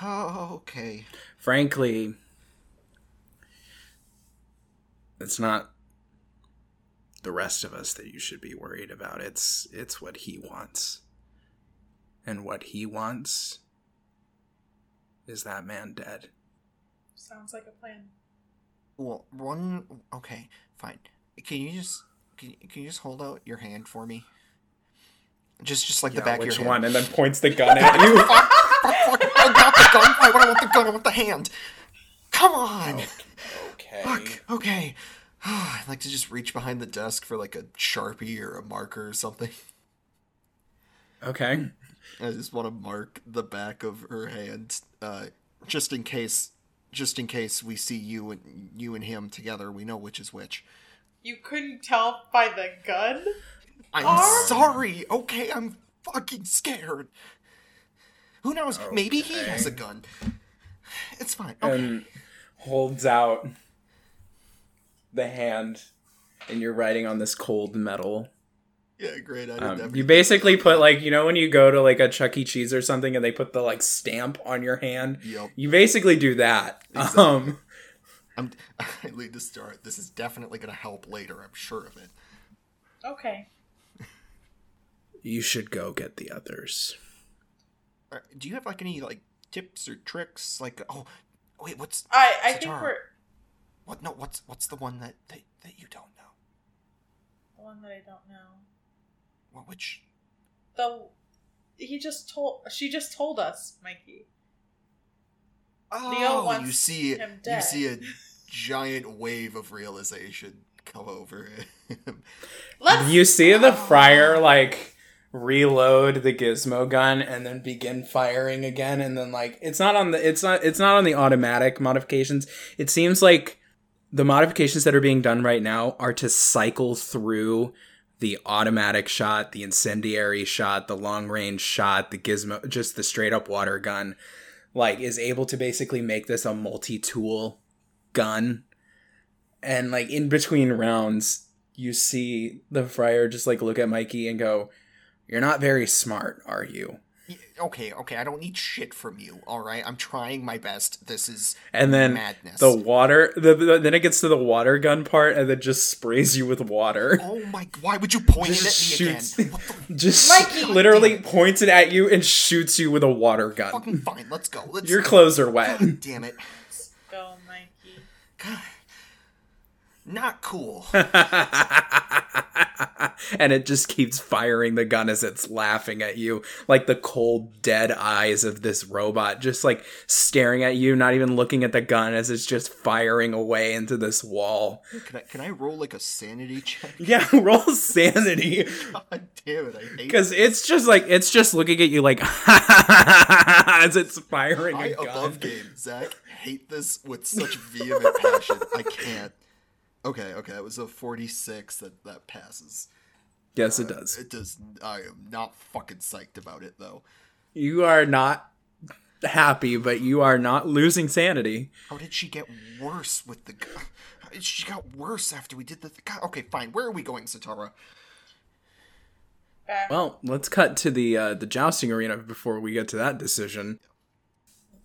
Oh, okay. Frankly, it's not the rest of us that you should be worried about. It's it's what he wants. And what he wants is that man dead. Sounds like a plan. Well, one. Okay, fine. Can you just can you, can you just hold out your hand for me? Just just like the back of your one? hand. And then points the gun at you. fuck, fuck, fuck! I got the gun. Why would I want the gun? I want the hand. Come on. okay. Fuck. Okay. I'd like to just reach behind the desk for like a sharpie or a marker or something. Okay. I just want to mark the back of her hand, uh, just in case, just in case we see you and you and him together. We know which is which. You couldn't tell by the gun? I'm Arm? sorry. Okay, I'm fucking scared. Who knows? Maybe he has a gun. It's fine. Okay. And holds out the hand, and you're writing on this cold metal. yeah, great. I Um, you basically put like you know when you go to like a Chuck E. Cheese or something, and they put the like stamp on your hand. Yep. You basically do that. Exactly. Um, I'm. I need to start. This is definitely gonna help later. I'm sure of it. Okay. you should go get the others. Uh, Do you have like any like tips or tricks? Like, oh, wait, what's I I think Satara. we're what? No, what's what's the one that that, that you don't know? the one that I don't know. What which? The he just told she just told us, Mikey. Leo Oh, wants you see, him you see a giant wave of realization come over him. Let's You see the friar like reload the gizmo gun and then begin firing again and then like it's not on the it's not it's not on the automatic modifications. It seems like the modifications that are being done right now are to cycle through the automatic shot, the incendiary shot, the long range shot, the gizmo just the straight up water gun like is able to basically make this a multi-tool gun. And like in between rounds you see the friar just like look at mikey and go you're not very smart are you okay, okay, I don't need shit from you, alright? I'm trying my best. This is And then madness. the water, the, the- then it gets to the water gun part, and then just sprays you with water. Oh my, why would you point it Just at me shoots- again? What the Just Mikey! literally points it at you and shoots you with a water gun. fucking fine, let's go. Let's Your clothes are wet. God damn it. Go, Mikey. God. Not cool. and it just keeps firing the gun as it's laughing at you like the cold dead eyes of this robot just like staring at you not even looking at the gun as it's just firing away into this wall Can I can I roll like a sanity check? yeah roll sanity God damn it, I hate it. because it's just like it's just looking at you like as it's firing I a gun above game, Zach. Hate this with such vehement passion. I can't. Okay, okay, it was a forty-six. That that passes. yes it does It does. I am not fucking psyched about it though. you are not happy but you are not losing sanity How did she get worse with the? gu- She got worse after we did the. God, okay, fine. Where are we going, Satara? Well, let's cut to the uh, the jousting arena before we get to that decision.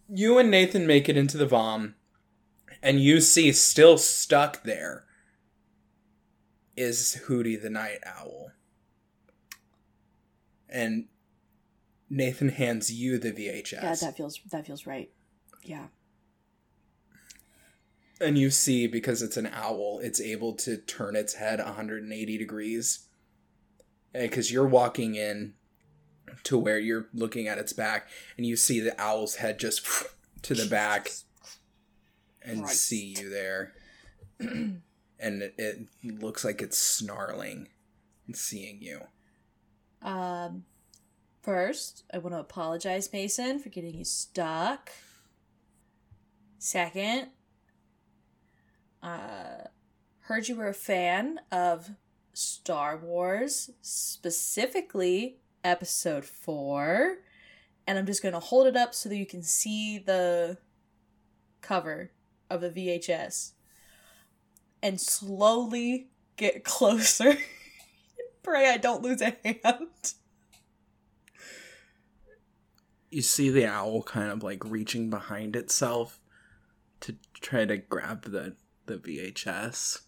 You and Nathan make it into the vom, and you see still stuck there is Hootie the Night Owl. And Nathan hands you the VHS. Yeah, that feels that feels right. Yeah. and you see because it's an owl, it's able to turn its head 180 degrees. Because you're walking in to where you're looking at its back, and you see the owl's head just to the back and Christ. see you there. and it, it looks like it's snarling and seeing you. Um, first, I want to apologize, Mason, for getting you stuck. Second, uh, heard you were a fan of Star Wars, specifically Episode Four, and I'm just gonna hold it up so that you can see the cover of the VHS, and slowly get closer. Pray I don't lose a hand. You see the owl kind of like reaching behind itself to try to grab the, the VHS.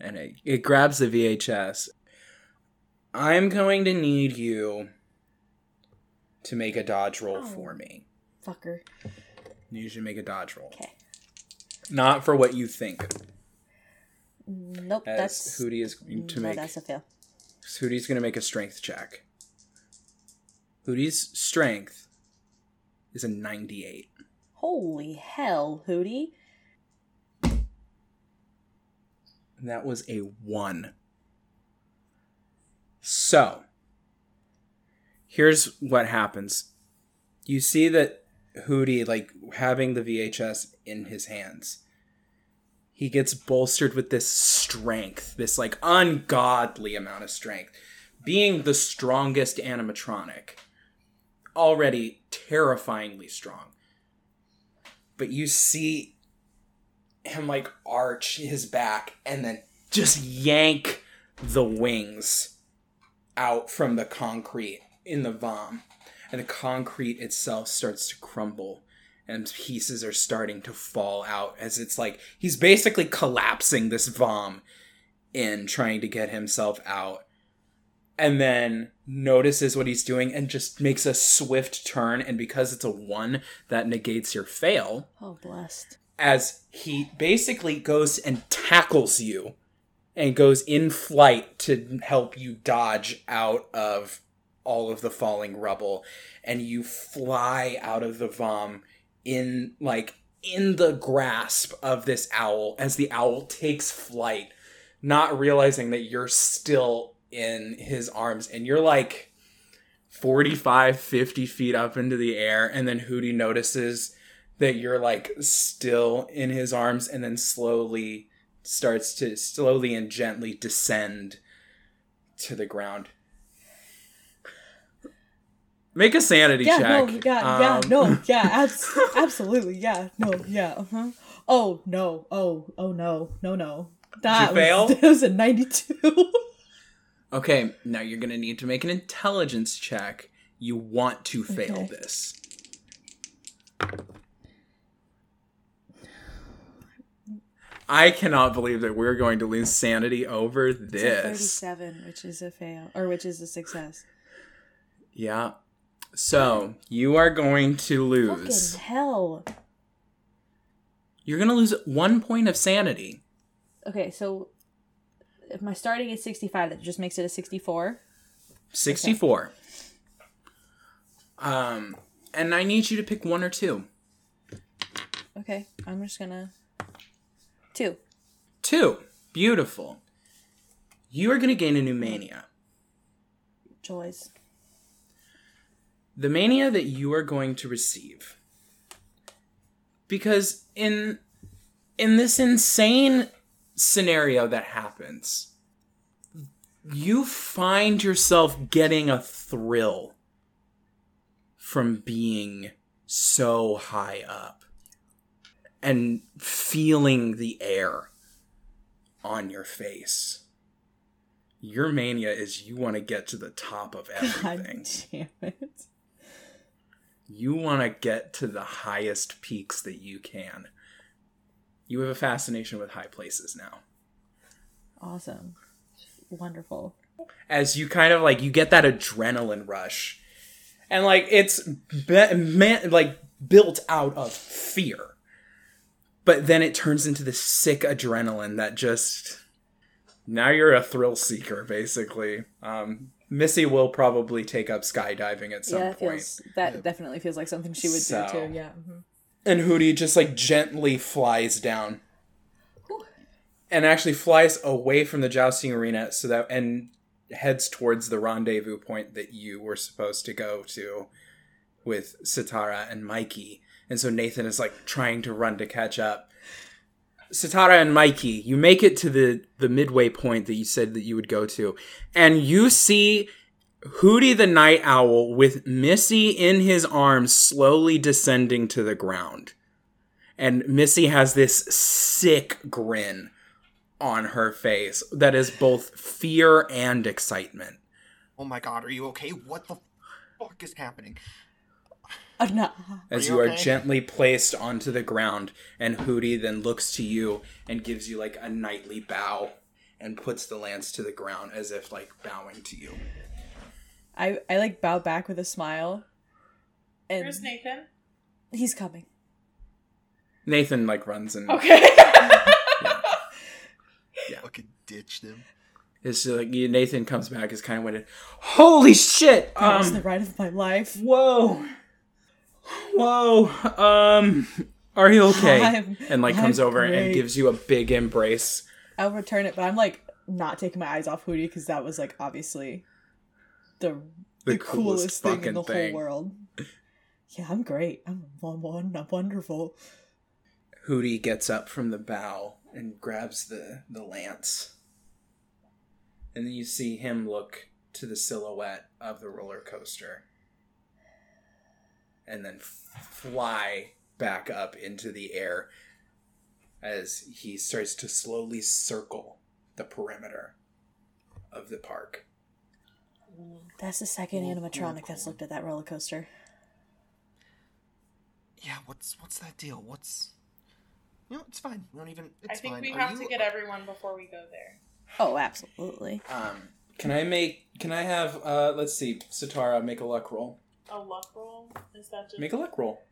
And it, it grabs the VHS. I'm going to need you to make a dodge roll Oh. for me. Fucker. You should make a dodge roll. Okay. Not for what you think. Nope, As that's Hootie is going to no, make that's a fail. Hootie's going to make a strength check. Hootie's strength is a 98. Holy hell, Hootie! That was a 1. So, here's what happens. You see that Hootie, like having the VHS in his hands, he gets bolstered with this strength, this like ungodly amount of strength. Being the strongest animatronic, already terrifyingly strong. But you see him like arch his back and then just yank the wings out from the concrete in the vom. And the concrete itself starts to crumble and pieces are starting to fall out as it's like he's basically collapsing this vom in trying to get himself out. And then notices what he's doing and just makes a swift turn. And because it's a one, that negates your fail Oh, blessed. as he basically goes and tackles you and goes in flight to help you dodge out of all of the falling rubble and you fly out of the vom in like in the grasp of this owl as the owl takes flight not realizing that you're still in his arms and you're like 45 50 feet up into the air and then hootie notices that you're like still in his arms and then slowly starts to slowly and gently descend to the ground make a sanity Yeah, check no, yeah, yeah, Um, no, yeah, abs- absolutely, yeah, no, yeah, uh-huh. Oh no, oh, oh no, no, no. That you was, fail? That was a ninety-two. Okay, now you're gonna need to make an intelligence check You want to fail Okay. this. I cannot believe that we're going to lose sanity over It's a this. thirty-seven, which is a fail, or which is a success. Yeah. So you are going to lose. Fucking hell. You're going to lose one point of sanity. Okay, so if my starting is sixty-five, that just makes it a sixty-four. 64. Um, and I need you to pick one or two. Okay, I'm just gonna two. Two. Beautiful. You are going to gain a new mania. Joys. The mania that you are going to receive. Because in in this insane scenario that happens, you find yourself getting a thrill from being so high up and feeling the air on your face. Your mania is you want to get to the top of everything. God damn it. You want to get to the highest peaks that you can. You have a fascination with high places now. Awesome. Wonderful. As you kind of like you get that adrenaline rush. And like it's be- man, like built out of fear. But then it turns into this sick adrenaline that just now you're a thrill seeker basically. Um Missy will probably take up skydiving at some yeah, that point. feels that definitely feels like something she would So- do too. Yeah. mhm. And Hootie just like gently flies down. And actually flies away from the jousting arena so that and heads towards the rendezvous point that you were supposed to go to with Sitara and Mikey. And so Nathan is like trying to run to catch up. Sitara and Mikey, you make it to the the midway point that you said that you would go to, and you see Hootie the Night Owl with Missy in his arms slowly descending to the ground. And Missy has this sick grin on her face that is both fear and excitement. Oh my god, are you okay? What the fuck is happening? Uh, no. As Are you, you are gently placed onto the ground, and Hootie then looks to you and gives you like a knightly bow and puts the lance to the ground as if like bowing to you. I I like bow back with a smile. And Where's Nathan? he's coming. Nathan like runs and Okay. Yeah. Fucking ditched him. is like Nathan comes back is kind of winded. Holy shit! That was the Um, ride of my life. whoa, whoa. Um, are you okay? I'm- and like comes I'm over and gives you a big embrace. I'll return it, but I'm like not taking my eyes off Hootie because that was like obviously the The the, coolest coolest, thing in the thing. whole world. Yeah, I'm great. I'm one one. I'm wonderful. Hootie gets up from the bow and grabs the, the lance. And then you see him look to the silhouette of the roller coaster. And then fly back up into the air as he starts to slowly circle the perimeter of the park. That's the second Cool, animatronic cool, that's looked at that roller coaster. Yeah, what's what's that deal? What's you know, it's fine. We don't even. It's I think fine. we Are have you- to get everyone before we go there. Oh, absolutely. Um, can I make? Can I have? Uh, let's see. Satara, make a luck roll. A luck roll? Is that just Make a luck roll.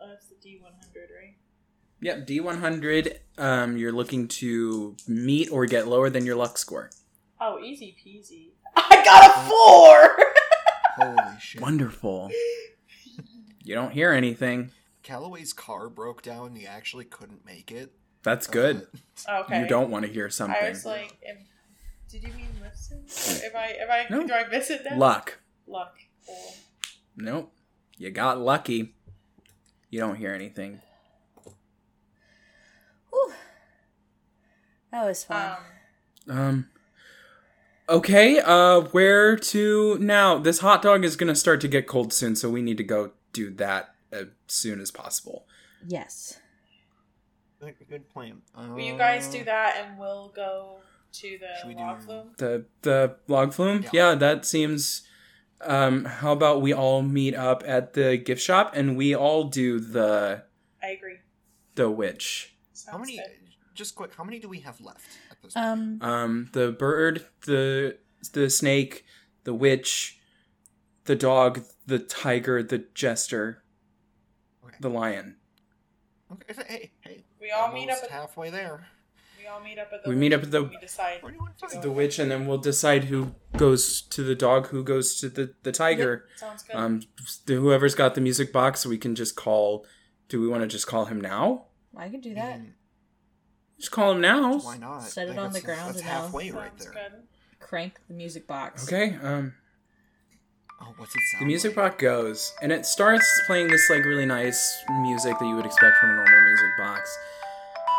uh, that's the D one hundred, right? Yep, D100. Um, you're looking to meet or get lower than your luck score. Oh, easy peasy. I got a four. Holy shit! Wonderful. you don't hear anything. Callaway's car broke down. and He actually couldn't make it. That's good. Uh, okay. You don't want to hear I something. was like, if, did you mean listen? If I, if I, No. do I miss it then? Luck. Luck. Cool. Nope. You got lucky. You don't hear anything. Whew. That was fun. Um, Um. Okay. Uh, where to now? This hot dog is gonna start to get cold soon, so we need to go do that as soon as possible. yes. good, good plan. will you guys Uh, do that, and we'll go to the we do- log flume? The the log flume. Yeah. Yeah, that seems Um, how about we all meet up at the gift shop and we all do the I agree. the witch. Sounds How many? good. Just quick. How many do we have left at this? point? Um, Um, the bird, the the snake, the witch, the dog, the tiger, the jester, Okay. the lion. Okay. Hey, hey. We all meet up at halfway there. We all meet up at the We meet up at the- we decide. We're doing fine. The witch, and then we'll decide who goes to the dog, who goes to the the tiger. Sounds good. Um, the, whoever's got the music box, we can just call. Do we want to just call him now? I can do that. Mm, Just call him now. Why not? Set it Like, on the ground That's and I'll- halfway right there. good. Crank the music box. Okay. Um, Oh, what's it sound the music like? box goes, and it starts playing this like really nice music that you would expect from a normal music box,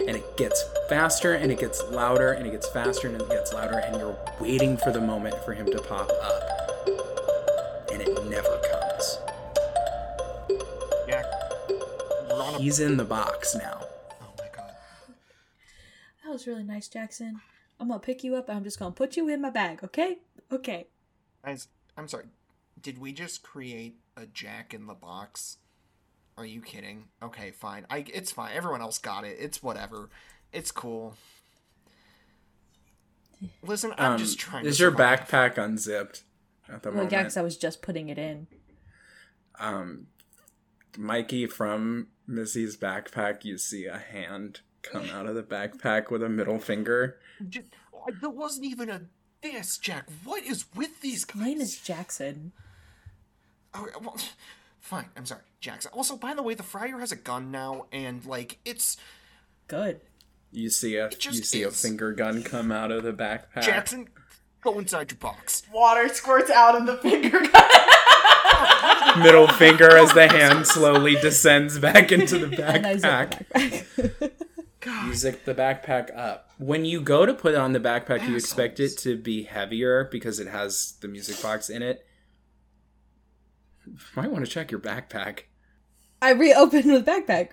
And it gets faster and it gets louder and it gets faster and it gets louder, and you're waiting for the moment for him to pop up. And it never comes. Jack, we're on a- He's in the box now. Oh my god. That was really nice, Jackson. I'm gonna pick you up and I'm just gonna put you in my bag, okay? Okay. Guys, I'm sorry. Did we just create a Jack in the Box? Are you kidding? Okay, fine. I it's fine. Everyone else got it. It's whatever. It's cool. Listen, I'm Um, just trying. is to your survive. backpack unzipped at the Well, moment? yeah, 'cause I was just putting it in. um, Mikey from Missy's backpack, you see a hand come out of the backpack with a middle finger. There wasn't even a this, Jack. What is with these guys? My name is Jackson. Oh, well, fine. I'm sorry, Jackson. Also, by the way, the friar has a gun now, and like it's Good. You see a just you see a finger gun come out of the backpack. Jackson. Go inside your box. Water squirts out of the finger gun. Middle finger as the hand slowly descends back into the And I zip backpack. the backpack. You zip the backpack up. When you go to put it on the backpack, you expect it to be heavier because it has the music box in it. Might want to check your backpack. I reopened the backpack.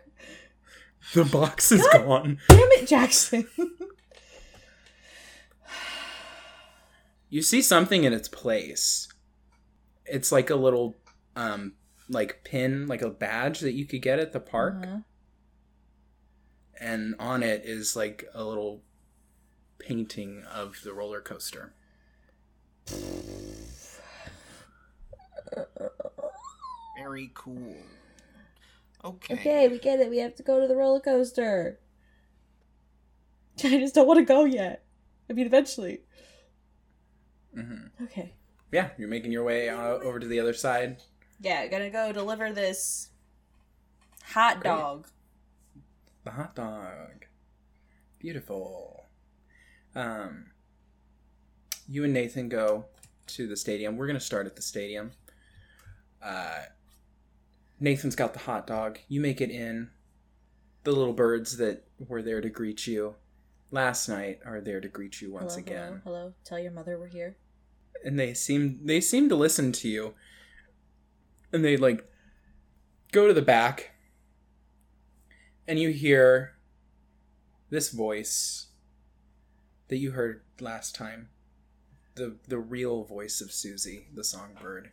The box is gone. Damn it, Jackson. You see something in its place. It's like a little um like pin, like a badge that you could get at the park. Uh-huh. And on it is like a little painting of the roller coaster. Very cool. Okay. Okay, we get it. We have to go to the roller coaster. I just don't want to go yet. I mean, eventually. hmm Okay. Yeah, you're making your way uh, over to the other side. Yeah, gonna go deliver this hot Great. dog. The hot dog. Beautiful. Um, you and Nathan go to the stadium. We're going to start at the stadium. Uh, Nathan's got the hot dog. You make it in. The little birds that were there to greet you last night are there to greet you once hello, again. Hello, hello. Tell your mother we're here. and they seem they seem to listen to you and they like go to the back and you hear this voice that you heard last time the the real voice of Susie the songbird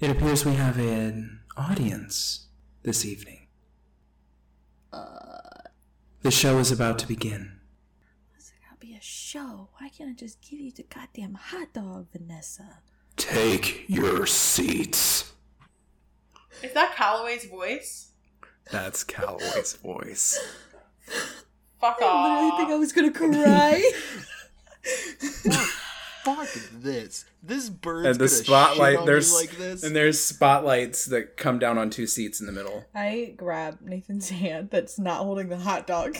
it appears we have an audience this evening Uh, the show is about to begin this gotta be a show. Why can't I just give you the goddamn hot dog, Vanessa? take your seats Is that Calloway's voice? That's Calloway's voice. Fuck off. I literally think I was gonna cry. Fuck this. This bird's And the spotlight, there's like this. and there's spotlights that come down on two seats in the middle. I grab Nathan's hand that's not holding the hot dog.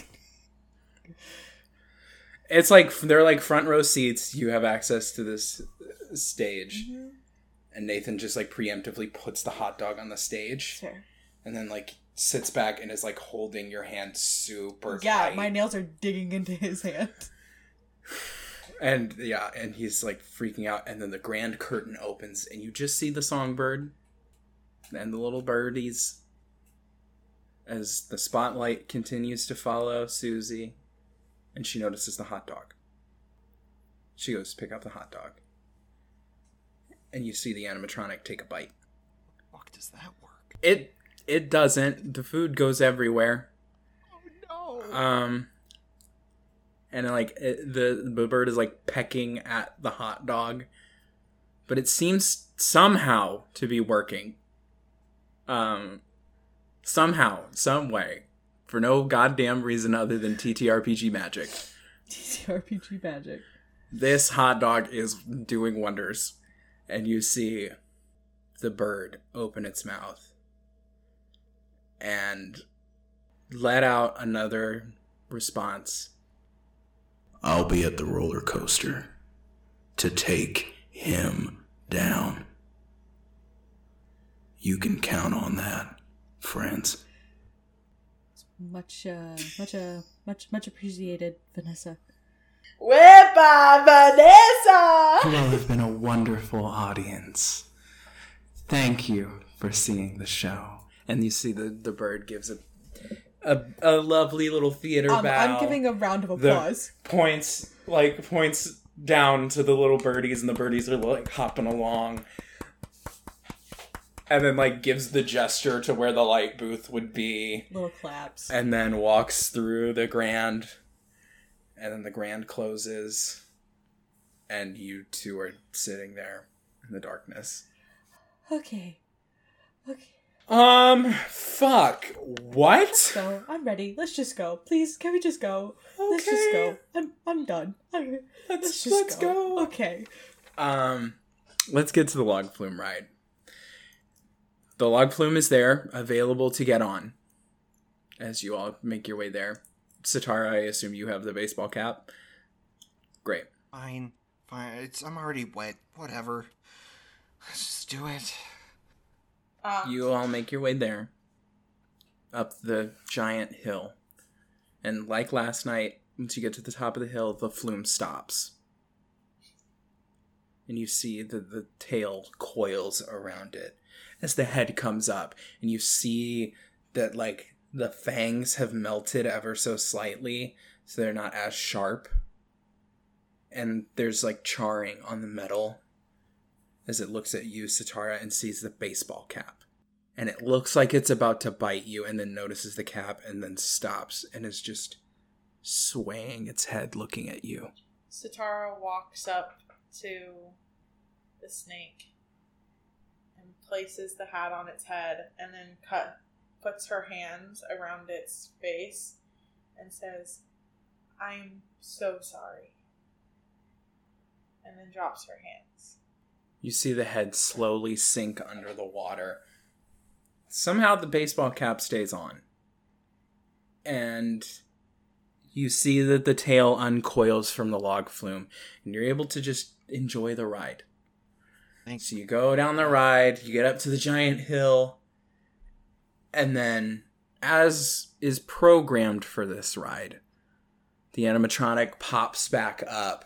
It's like they're like front row seats. You have access to this stage, mm-hmm. and Nathan just like preemptively puts the hot dog on the stage, Sure. and then like sits back and is like holding your hand super Yeah, tight. my nails are digging into his hand. And yeah, and he's like freaking out, and then the grand curtain opens, and you just see the songbird and the little birdies as the spotlight continues to follow Susie, and she notices the hot dog. She goes to pick up the hot dog, and you see the animatronic take a bite. Fuck, does that work? It it doesn't. The food goes everywhere. Oh no. Um, and like it, the the bird is like pecking at the hot dog, but it seems somehow to be working. Um, somehow, some way, for no goddamn reason other than TTRPG magic. TTRPG magic. This hot dog is doing wonders, and you see the bird open its mouth and let out another response. I'll be at the roller coaster to take him down. You can count on that, friends. Much, uh, much, uh, much, much appreciated, Vanessa. Whippa Vanessa! You all have been a wonderful audience. Thank you for seeing the show. And you see the, the bird gives a, a a lovely little theater Um, bow. I'm giving a round of The- applause. points like points down to the little birdies, and the birdies are like hopping along. And then like gives the gesture to where the light booth would be Little claps. and then walks through the grand and then the grand closes and you two are sitting there in the darkness Okay. Okay. Um fuck what So I'm ready. Let's just go. Please, can we just go? Okay. Let's just go. I'm I'm done. I'm, let's, let's just let's go. go. Okay. um let's get to the log flume ride the log flume is there available to get on as you all make your way there satara i assume you have the baseball cap great Fine, fine. It's I'm already wet. Whatever. Let's just do it. Um, You all make your way there, up the giant hill. And like last night, once you get to the top of the hill, the flume stops. And you see that the tail coils around it as the head comes up. And you see that, like, the fangs have melted ever so slightly, so they're not as sharp. And there's, like, charring on the metal as it looks at you, Satara, and sees the baseball cap. And it looks like it's about to bite you, and then notices the cap, and then stops, and is just swaying its head looking at you. Satara walks up to the snake and places the hat on its head and then cut puts her hands around its face and says, I'm so sorry. And then drops her hands. You see the head slowly sink under the water. Somehow the baseball cap stays on. And you see that the tail uncoils from the log flume, and you're able to just enjoy the ride. Thanks. So you go down the ride, you get up to the giant hill, and then, as is programmed for this ride, the animatronic pops back up,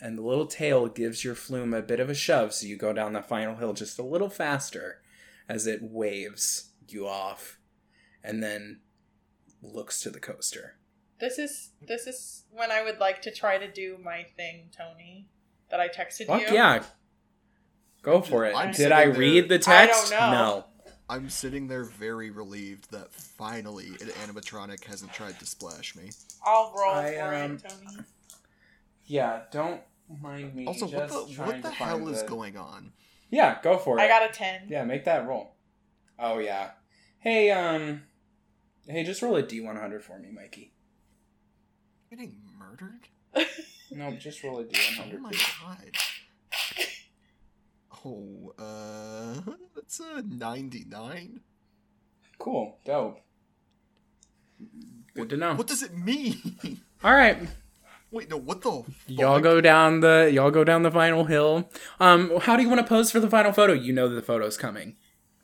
and the little tail gives your flume a bit of a shove, so you go down the final hill just a little faster as it waves you off, and then looks to the coaster. This is this is when I would like to try to do my thing, Tony, that I texted Fuck you. yeah. Go for it. I'm Did sitting I there- read the I text? don't know. No. I'm sitting there very relieved that finally an animatronic hasn't tried to splash me. I'll roll I, for um, it, Tony. Yeah, don't mind me. Also, what the what the hell is the- going on? Yeah, go for it. I got a ten. Yeah, make that roll. Oh yeah. Hey, um, hey, just roll a D one hundred for me, Mikey. Getting murdered? No, just roll a D one Oh hundred. my god. Oh, uh, that's a 99. Cool, dope. Good to know. What does it mean? All right, Wait, no, what the? y'all go down the y'all go down the final hill. Um, how do you want to pose for the final photo? You know that the photo's coming.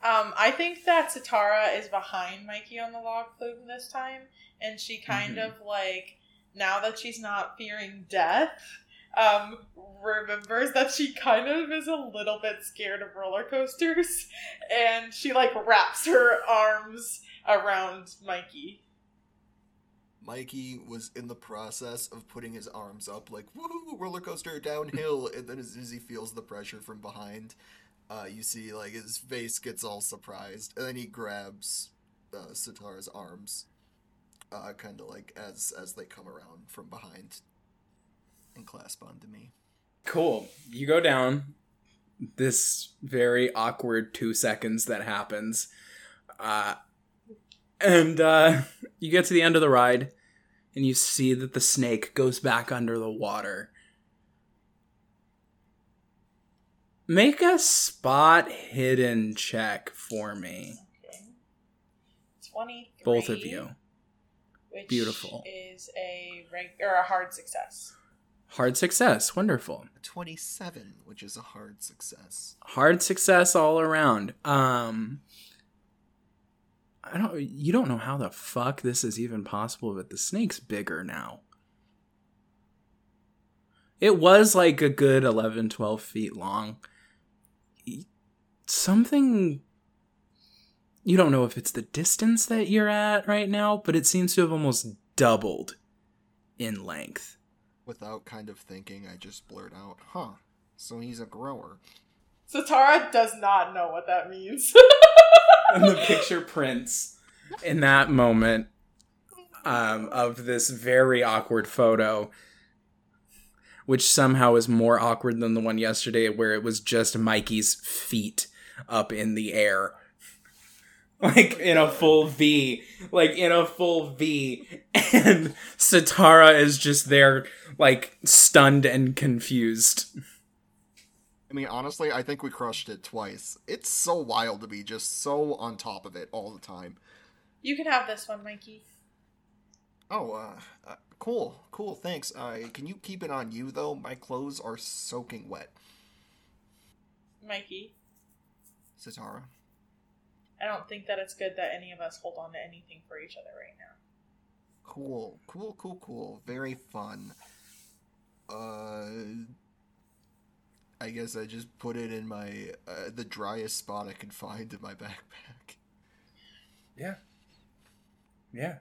Um, I think that Satara is behind Mikey on the log flume this time, and she kind Mhm. of like now that she's not fearing death, um, remembers that she kind of is a little bit scared of roller coasters, and she like wraps her arms around Mikey. Mikey was in the process of putting his arms up, like woohoo, roller coaster downhill, and then as as he feels the pressure from behind, uh, you see like his face gets all surprised, and then he grabs uh, Sitar's arms, uh, kind of like as as they come around from behind, and clasp onto me. Cool. You go down this very awkward two seconds that happens. Uh, and uh, you get to the end of the ride and you see that the snake goes back under the water. Make a spot hidden check for me. Okay. 23. Both of you. Which Beautiful. Is a reg- or a hard success. Hard success. Wonderful. Twenty-seven, which is a hard success. hard success all around. Um I don't you don't know how the fuck this is even possible, but the snake's bigger now. It was like a good 11, 12 feet long. Something you don't know if it's the distance that you're at right now, but it seems to have almost doubled in length. Without kind of thinking, I just blurt out, "Huh." So he's a grower. Satara does not know what that means. and the picture prints in that moment um, of this very awkward photo, which somehow is more awkward than the one yesterday, where it was just Mikey's feet up in the air. Like in a full V, like in a full V, and Satara is just there, like stunned and confused. I mean, honestly, I think we crushed it twice. It's so wild to be just so on top of it all the time. you can have this one, Mikey. Oh, uh, uh cool, cool, thanks. Uh, can you keep it on you, though? My clothes are soaking wet. Mikey. Satara. I don't think that it's good that any of us hold on to anything for each other right now. Cool, cool, cool, cool. Very fun. Uh, I guess I just put it in my uh, the driest spot I could find in my backpack. Yeah. Yeah.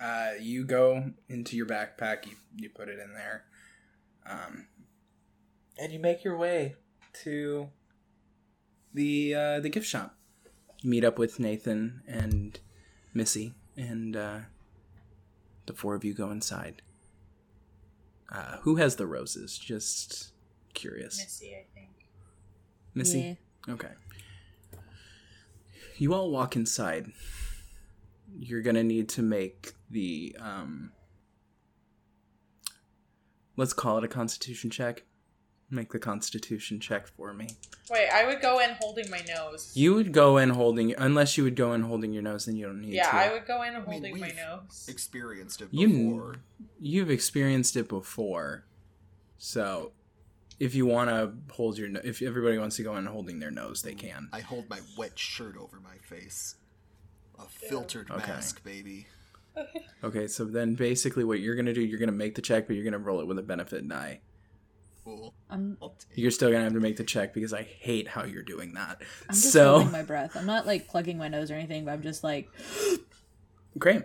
Uh, you go into your backpack, you, you put it in there. Um, and you make your way to the uh, the gift shop. You meet up with Nathan and Missy, and uh, the four of you go inside. Uh, who has the roses? Just curious. Missy, I think. Missy? Okay. You all walk inside. You're gonna need to make the um let's call it a constitution check. Make the constitution check for me. Wait, I would go in holding my nose. You would go in holding unless you would go in holding your nose, then you don't need yeah, to. I would go in mean, holding my we've nose. Experienced it You- You've experienced it before. So if you wanna hold your no- if everybody wants to go in holding their nose, they can. I hold my wet shirt over my face. A filtered Okay. mask, baby. Okay, so then basically what you're gonna do, you're gonna make the check, but you're gonna roll it with a benefit die. Cool. I'm You're still gonna have to make the check because I hate how you're doing that. I'm just so holding my breath. I'm not like plugging my nose or anything, but I'm just like great.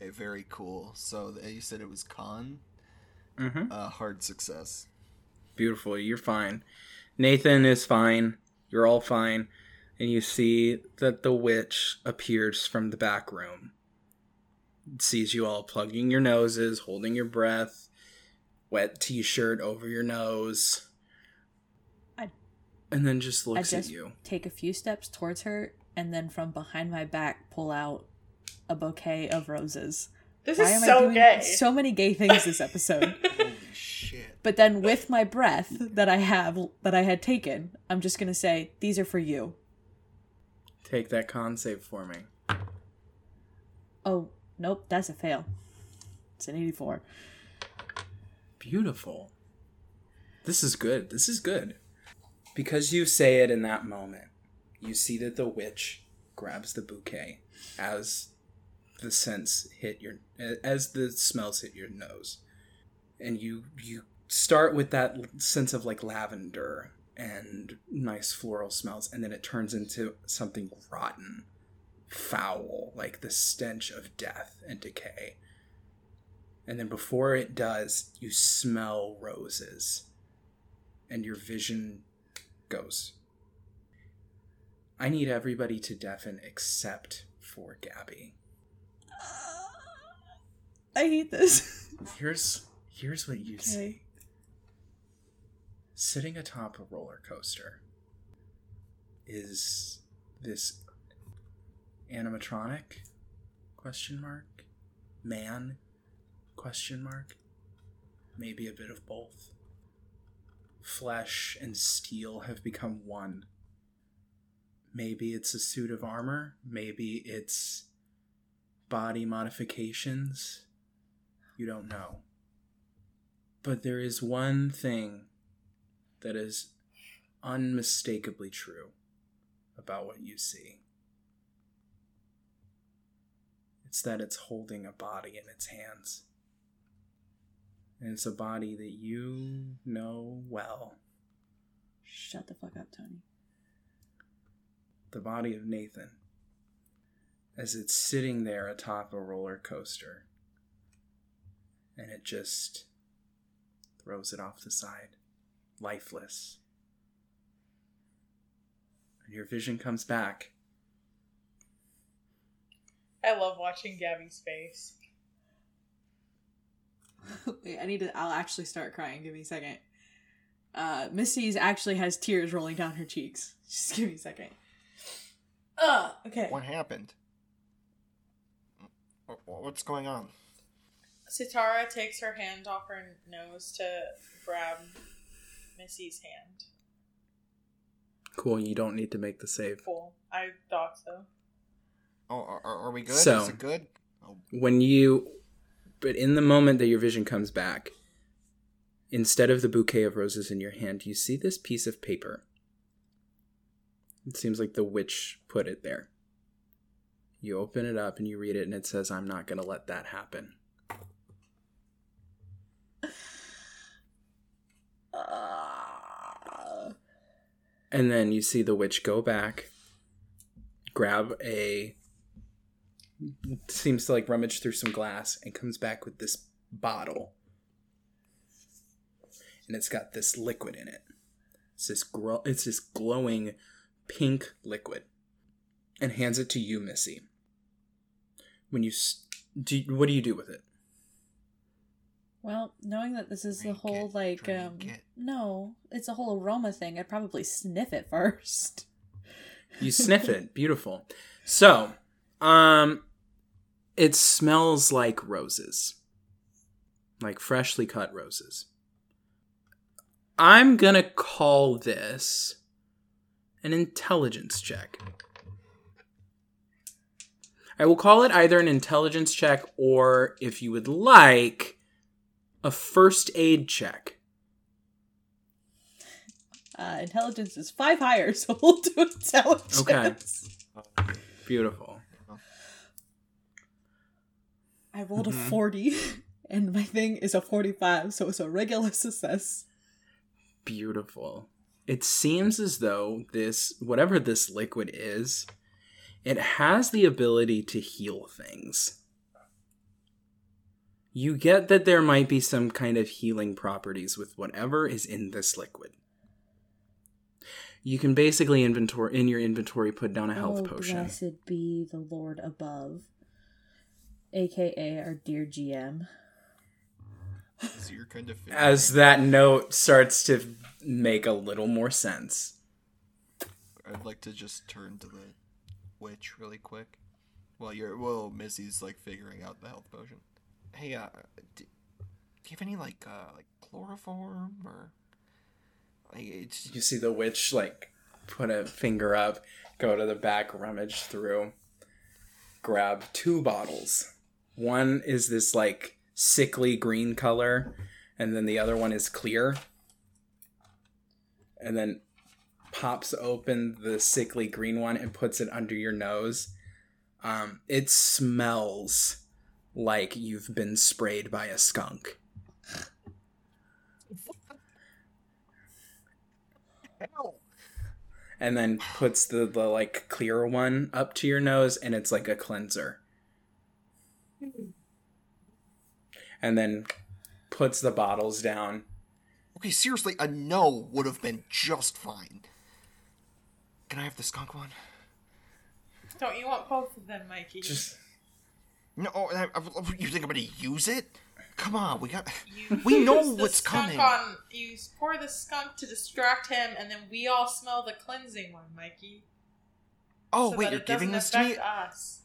Okay, very cool. So you said it was con? Mm-hmm. Uh, hard success. Beautiful. You're fine. Nathan is fine. You're all fine. And you see that the witch appears from the back room. Sees you all plugging your noses, holding your breath, wet t-shirt over your nose. I- and then just I looks just at you. take a few steps towards her and then from behind my back pull out a bouquet of roses. This Why is am I so doing gay. so many gay things this episode? Holy shit. but then with my breath that I have that I had taken, I'm just gonna say, These are for you. Take that con save for me. Oh, nope, that's a fail. It's an 84. Beautiful. This is good. This is good. because you say it in that moment, you see that the witch grabs the bouquet as the scents hit your as the smells hit your nose. And you you start with that sense of like lavender and nice floral smells and then it turns into something rotten, foul, like the stench of death and decay. And then before it does, you smell roses and your vision goes. I need everybody to deafen except for Gabby. I hate this. Here's here's what you see. Sitting atop a roller coaster is this animatronic question mark? Man question mark? Maybe a bit of both. Flesh and steel have become one. Maybe it's a suit of armor. Maybe it's body modifications you don't know but there is one thing that is unmistakably true about what you see. It's that it's holding a body in its hands. And it's a body that you know well. Shut the fuck up, Tony. The body of Nathan. As it's sitting there atop a roller coaster. And it just throws it off the side, lifeless. And your vision comes back. I love watching Gabby's face. Wait, I need to. I'll actually start crying. Give me a second. Uh, Missy's actually has tears rolling down her cheeks. Just give me a second. Uh, okay. What happened? Wh- wh- What's going on? Sitara takes her hand off her nose to grab Missy's hand. Cool, you don't need to make the save. Cool. I thought so. Oh, are, are are we good? So- Is it good? Oh, When you. But in the moment that your vision comes back, instead of the bouquet of roses in your hand, you see this piece of paper. It seems like the witch put it there. You open it up and you read it, and it says, I'm not going to let that happen. Uh, And then you see the witch go back, grab a. Seems to like rummage through some glass and comes back with this bottle. And it's got this liquid in it. It's this, gro- it's this glowing pink liquid. And hands it to you, Missy. When you. Do, you- what do you do with it? well, knowing that this is the whole it, like um it. no, it's a whole aroma thing. I'd probably sniff it first. You sniff it. Beautiful. So, um, it smells like roses, like freshly cut roses. I'm gonna call this an intelligence check. I will call it either an intelligence check or, if you would like, a first aid check. Uh, intelligence is five higher, so we'll do intelligence. Okay. Beautiful. I rolled a Mhm. 40, and my thing is a 45, so it's a regular success. beautiful. It seems as though this, whatever this liquid is, it has the ability to heal things. You get that there might be some kind of healing properties with whatever is in this liquid. You can basically inventory in your inventory put down a health oh, potion. blessed be the Lord above, aka our dear GM. is your kind of figure. As that note starts to make a little more sense. I'd like to just turn to the witch really quick. Well, you're well, Missy's like figuring out the health potion. Hey, uh, do, do you have any like uh like chloroform or like it's You see the witch like put a finger up, go to the back, rummage through, grab two bottles. One is this like sickly green color, and then the other one is clear. And then pops open the sickly green one and puts it under your nose. Um, it smells like you've been sprayed by a skunk. And then puts the, the like clear one up to your nose and it's like a cleanser. And then puts the bottles down. Okay, seriously, a no would have been just fine. Can I have the skunk one? Don't you want both of them, Mikey? Just No, I, I, you think I'm gonna use it? Come on, we got. You We know the what's skunk coming. On, you pour the skunk to distract him, and then we all smell the cleansing one, Mikey. Oh so wait, that you're it giving this doesn't to me? affect Us.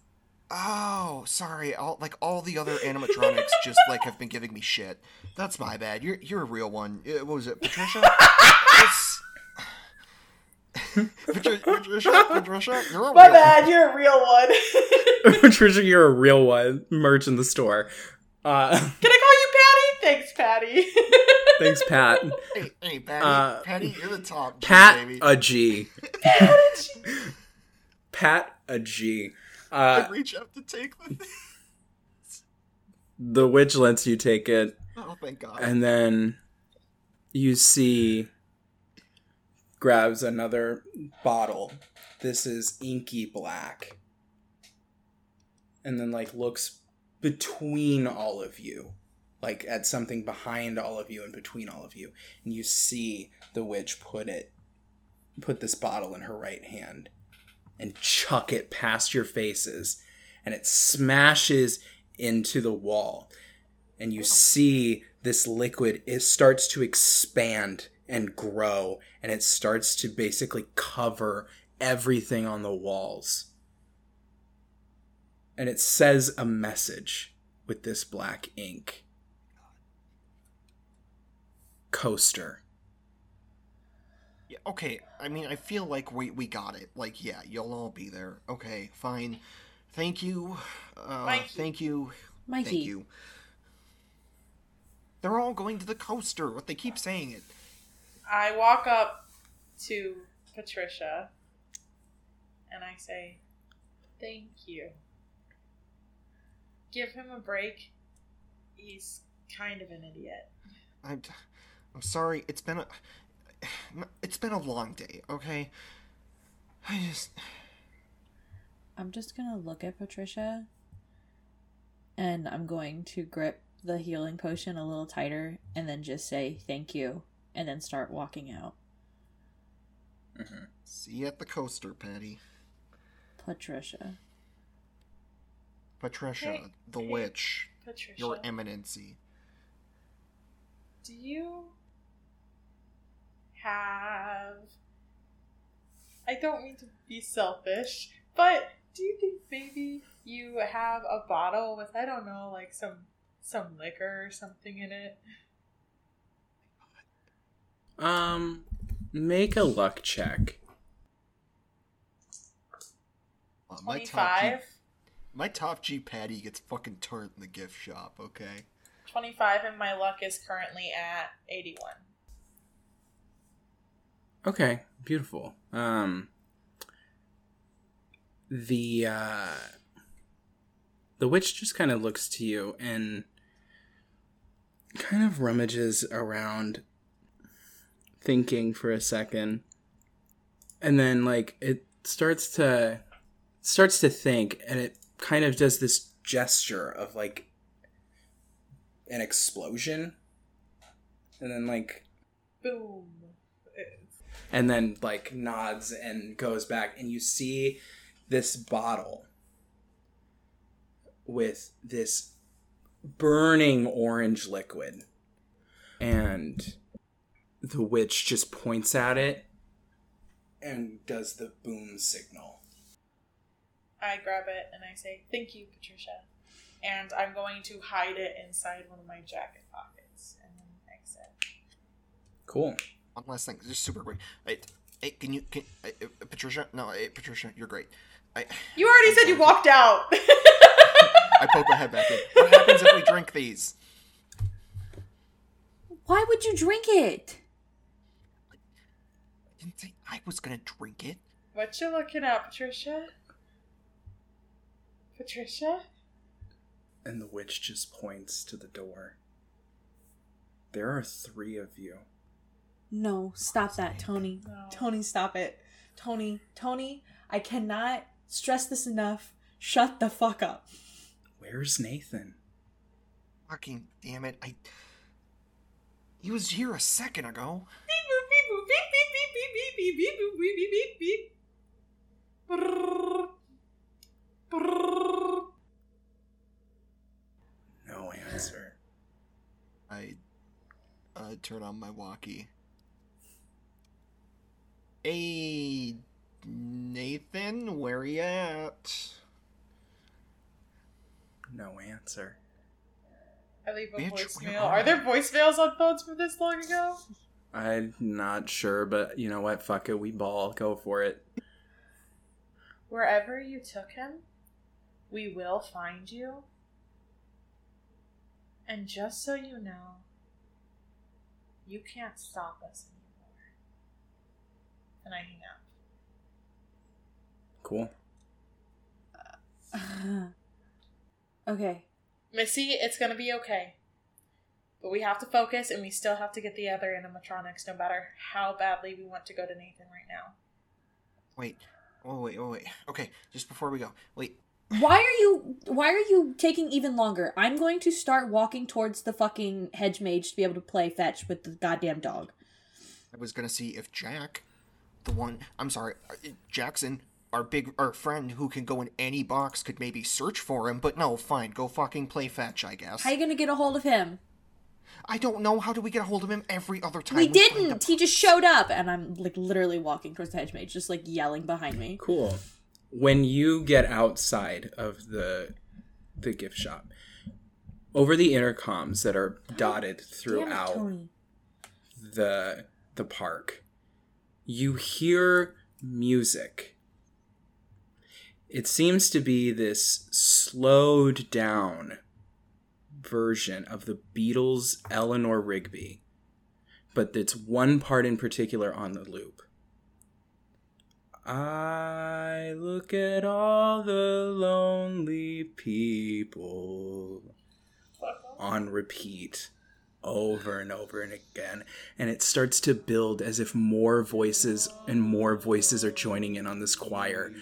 Oh, sorry. All like all the other animatronics just like have been giving me shit. That's my bad. You're you're a real one. Uh, What was it, Patricia? It's... Patricia, Patricia, you're a My real bad, you're a real one. Patricia, you're a real one. Merch in the store. Uh, Can I call you Patty? Thanks, Patty. thanks, Pat. Hey, hey, Patty, Uh, Patty, you're the top. G, Pat baby. a G. Pat a G. I Uh, reach out to take the thing. the witch lets you take it, Oh, thank God. and then you see grabs another bottle. This is inky black. And then like looks between all of you. Like at something behind all of you and between all of you. And you see the witch put it put this bottle in her right hand and chuck it past your faces and it smashes into the wall and you see this liquid it starts to expand and grow and it starts to basically cover everything on the walls and it says a message with this black ink coaster Yeah, okay, I mean, I feel like we we got it. Like, yeah, you'll all be there. Okay, fine. Thank you. Uh, Mikey. thank you. Mikey. Thank you. They're all going to the coaster. What they keep saying it. I walk up to Patricia and I say, Thank you. Give him a break. He's kind of an idiot. I'm, I'm sorry. It's been a, it's been a long day. Okay. I just. I'm just gonna look at Patricia and I'm going to grip the healing potion a little tighter and then just say thank you and then start walking out. Mm-hmm. See you at the coaster, Patty. Patricia. Patricia, Hey, the hey, witch, Patricia, your eminency. do you have. I don't mean to be selfish, but do you think maybe you have a bottle with, I don't know, like some some liquor or something in it? Um make a luck check Uh, my top G, 25? my top G Patty gets fucking turned in the gift shop. Okay. 25 and my luck is currently at 81. Okay, beautiful. Um the uh the witch just kind of looks to you and kind of rummages around thinking for a second. And then like it starts to starts to think and it kind of does this gesture of like an explosion. And then like Boom. and then like nods and goes back. And you see this bottle with this burning orange liquid. And the witch just points at it and does the boom signal I grab it and I say, Thank you, Patricia. And I'm going to hide it inside one of my jacket pockets and then exit. cool One last thing, just super quick. Hey, hey can you, can, uh, Patricia? No, hey, Patricia, you're great. I, You already said you walked out! I poke my head back in. What happens if we drink these? Why would you drink it? I didn't say, I I was gonna drink it. What you looking at, Patricia? Patricia? And the witch just points to the door. There are three of you. No, stop that, Tony. No. Tony, stop it. Tony, Tony, I cannot stress this enough. Shut the fuck up. Where's Nathan? Fucking damn it! I. He was here a second ago. Beep beep beep beep beep beep beep beep beep beep beep beep. No answer. I uh, turn on my walkie. Hey, Nathan, where you at? No answer. I leave a Bitch, voicemail. are Are there you? voicemails on phones from this long ago? I'm not sure, but you know what? Fuck it. We ball. Go for it. Wherever you took him, we will find you. And just so you know, you can't stop us anymore. And I hang up. Cool. okay. Missy, it's gonna be okay. But we have to focus and we still have to get the other animatronics no matter how badly we want to go to Nathan right now. Wait. Oh wait. Oh wait. Okay. Just before we go. Wait. Why are you why are you taking even longer? I'm going to start walking towards the fucking hedge maze to be able to play fetch with the goddamn dog. I was gonna see if Jack, the one. I'm sorry, uh, Jackson, our big our friend who can go in any box, could maybe search for him. But no, fine. Go fucking play fetch. I guess. How are you gonna get a hold of him? I don't know. How do we get a hold of him every other time? We find didn't. He just showed up, and I'm like literally walking towards the hedge maze, just like yelling behind me. Cool. When you get outside of the the gift shop, over the intercoms that are dotted Damn it, throughout Tony. the the park, you hear music. It seems to be this slowed down version of the Beatles' Eleanor Rigby, but it's one part in particular on the loop. I look at all the lonely people on repeat over and over and again. And it starts to build as if more voices and more voices are joining in on this choir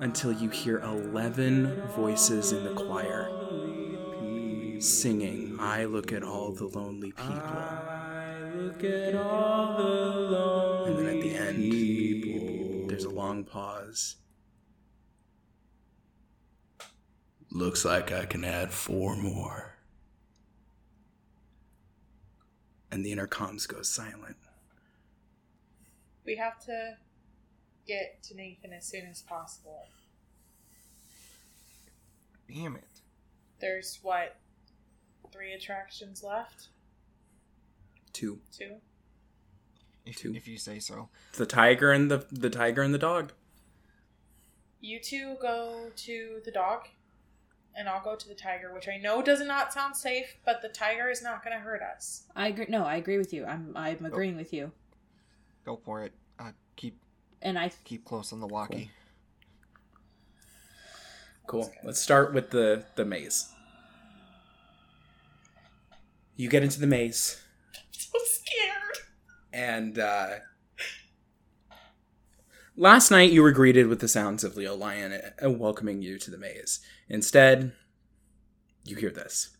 until you hear 11 voices in the choir singing, I look at all the lonely people. I look at all the lonely And then at the end, there's a long pause. Looks like I can add four more. And the intercoms go silent. We have to get to Nathan as soon as possible. Damn it. There's what? Three attractions left? Two. Two? If, Two. if you say so. The tiger and the the tiger and the dog. You two go to the dog, and I'll go to the tiger, which I know does not sound safe, but the tiger is not going to hurt us. I agree. No, I agree with you. I'm I'm agreeing with you. Go for it. Uh, keep And I keep close on the walkie. Cool. Let's start with the the maze. You get into the maze, I'm so scared. and uh, last night you were greeted with the sounds of Leo Lion uh, welcoming you to the maze. Instead, you hear this.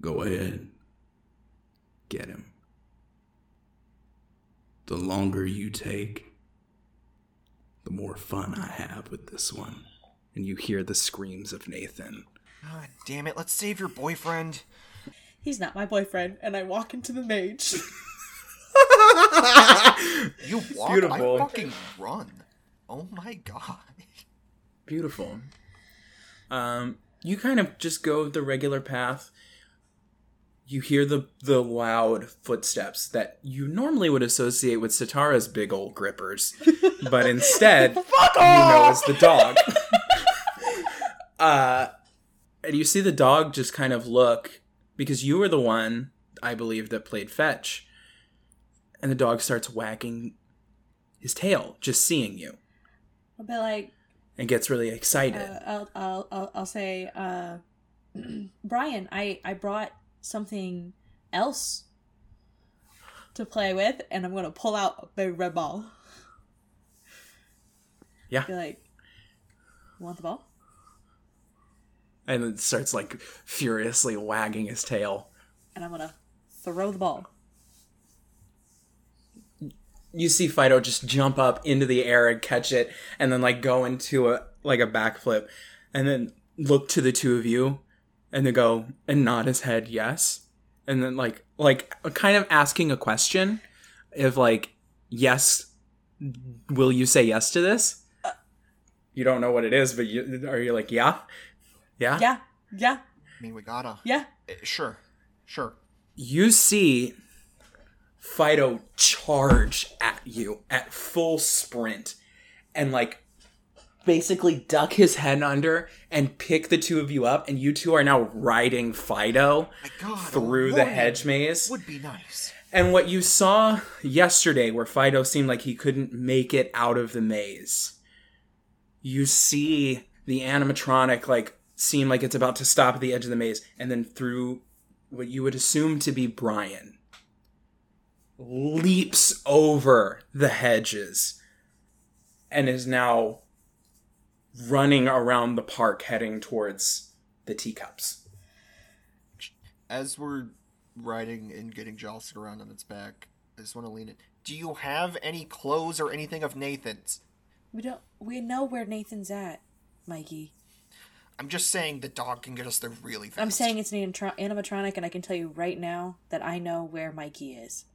Go ahead, get him. The longer you take, the more fun I have with this one. And you hear the screams of Nathan. God damn it! Let's save your boyfriend. he's not my boyfriend, and I walk into the mage. You walk. beautiful. I fucking run. Oh my god. Beautiful. Um, you kind of just go the regular path. You hear the the loud footsteps that you normally would associate with Satara's big old grippers, but instead you know it's the dog. uh, and you see the dog just kind of look because you were the one I believe that played fetch, And the dog starts wagging his tail, just seeing you, I'll be like, and gets really excited. uh, I'll, I'll, I'll, I'll say, uh, Brian, I, I brought something else to play with, and I'm gonna pull out a big red ball. Yeah. Be like, want the ball? And then starts like furiously wagging his tail. And I'm gonna throw the ball. You see Fido just jump up into the air and catch it, and then like go into a like a backflip, and then look to the two of you, and then go and nod his head yes, and then like like kind of asking a question, if like yes, will you say yes to this? Uh. You don't know what it is, but you are you like yeah, yeah, Yeah, yeah, I mean, we gotta. yeah. Eh, Sure, sure. you see Fido charge at you at full sprint and like basically duck his head under and pick the two of you up and you two are now riding Fido God, through the hedge maze. would be nice. And what you saw yesterday where Fido seemed like he couldn't make it out of the maze. You see the animatronic like seem like it's about to stop at the edge of the maze and then through what you would assume to be Brian leaps over the hedges and is now running around the park heading towards the teacups. As we're riding and getting jostled around on its back, I just want to lean it. Do you have any clothes or anything of Nathan's? We don't. We know where Nathan's at, Mikey. I'm just saying the dog can get us there really fast. I'm saying it's an antro- animatronic, and I can tell you right now that I know where Mikey is.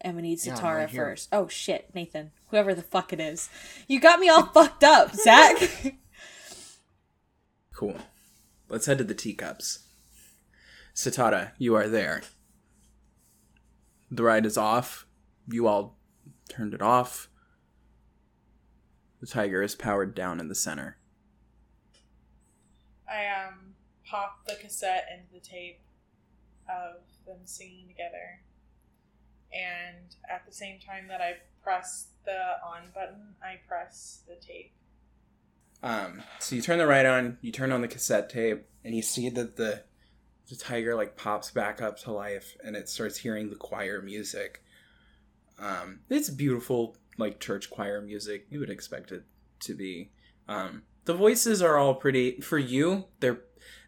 And we need Yeah, I'm Satara right here. first. Oh shit, Nathan. Whoever the fuck it is. You got me all fucked up, Zach. Cool. Let's head to the teacups. Satara, you are there. The ride is off. You all turned it off. The tiger is powered down in the center. I um pop the cassette into the tape of them singing together, and at the same time that I press the on button, I press the tape. Um, so you turn the right on, you turn on the cassette tape, and you see that the the tiger like pops back up to life, and it starts hearing the choir music. Um, it's beautiful, like church choir music. You would expect it to be. Um, the voices are all pretty for you. They're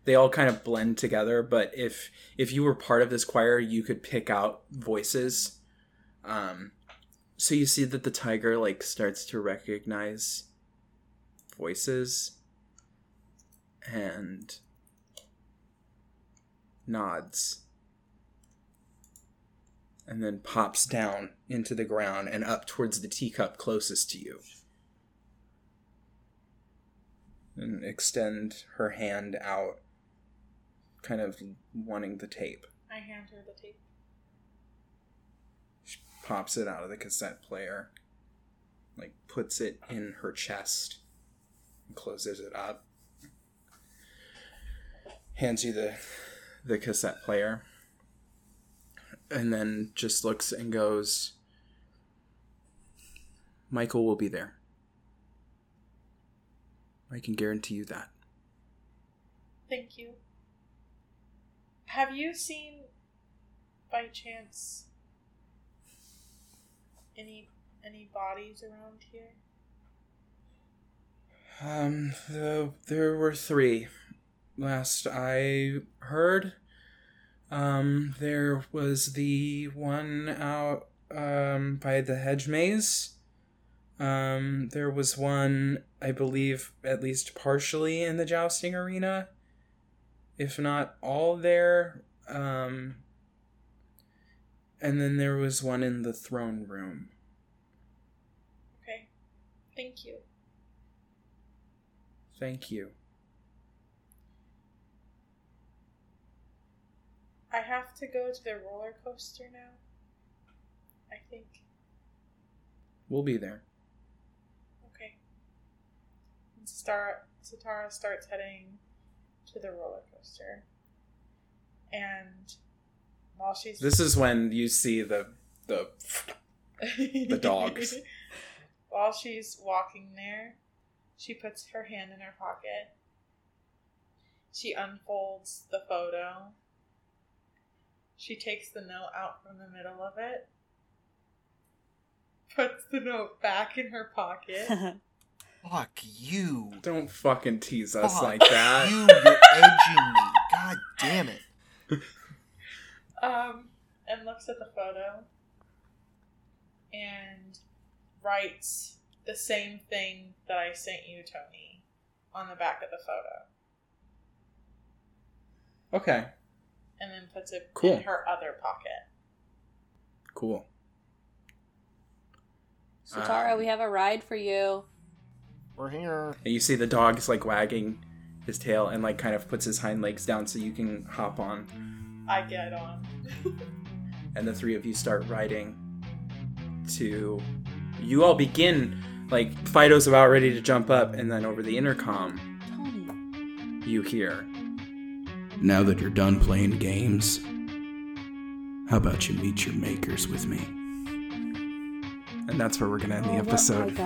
they all kind of blend together. But if if you were part of this choir, you could pick out voices. Um, so you see that the tiger like starts to recognize voices and nods and then pops down into the ground and up towards the teacup closest to you and extend her hand out kind of wanting the tape. I hand her the tape. she pops it out of the cassette player like puts it in her chest and closes it up. Hands you the the cassette player and then just looks and goes michael will be there i can guarantee you that Thank you. Have you seen, by chance, any any bodies around here? Um, the, there were three. Last I heard, um, there was the one out um, by the hedge maze. Um, there was one, I believe, at least partially in the jousting arena, if not all there. Um, and then there was one in the throne room. Okay. Thank you. Thank you. I have to go to the roller coaster now. I think. We'll be there. Okay. And Star Satara starts heading to the roller coaster. And while she's This is when you see the the the dogs. While she's walking there, she puts her hand in her pocket. She unfolds the photo. She takes the note out from the middle of it, puts the note back in her pocket. Fuck you. Don't fucking tease us Fuck like that. You, you're edging me. God damn it. um, and looks at the photo and writes the same thing that I sent you, Tony, on the back of the photo, Okay, and then puts it Cool. in her other pocket. cool. Satara, Um, we have a ride for you. We're here. And you see the dog's like wagging his tail and like kind of puts his hind legs down so you can hop on. I get on. and the three of you start riding to you all begin like Fido's about ready to jump up and then over the intercom Tony. you hear Now that you're done playing games, how about you meet your makers with me? And that's where we're gonna end Oh, the what episode.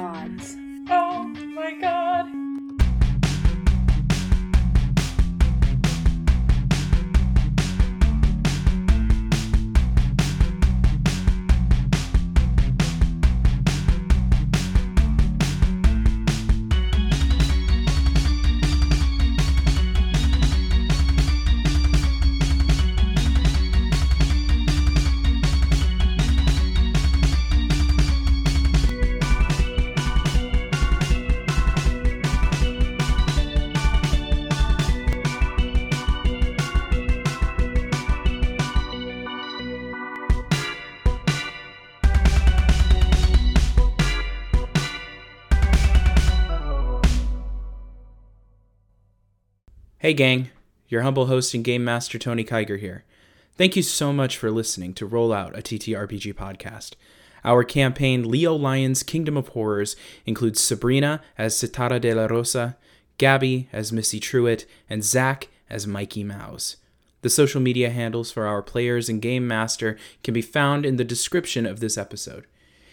Hey, gang. Your humble host and game master Tony Kiger here. Thank you so much for listening to Roll Out, a TTRPG podcast. Our campaign, Leo Lion's Kingdom of Horrors, includes Sabrina as Citara de la Rosa, Gabbi as Missy Truitt, and Zach as Mikey Mouse. The social media handles for our players and game master can be found in the description of this episode.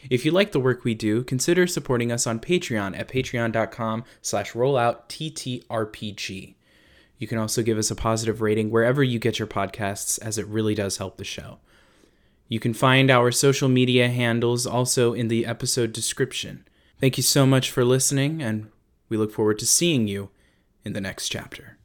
If you like the work we do, consider supporting us on Patreon at patreon.com slash rolloutttRPG. You can also give us a positive rating wherever you get your podcasts, as it really does help the show. You can find our social media handles also in the episode description. Thank you so much for listening, and we look forward to seeing you in the next chapter.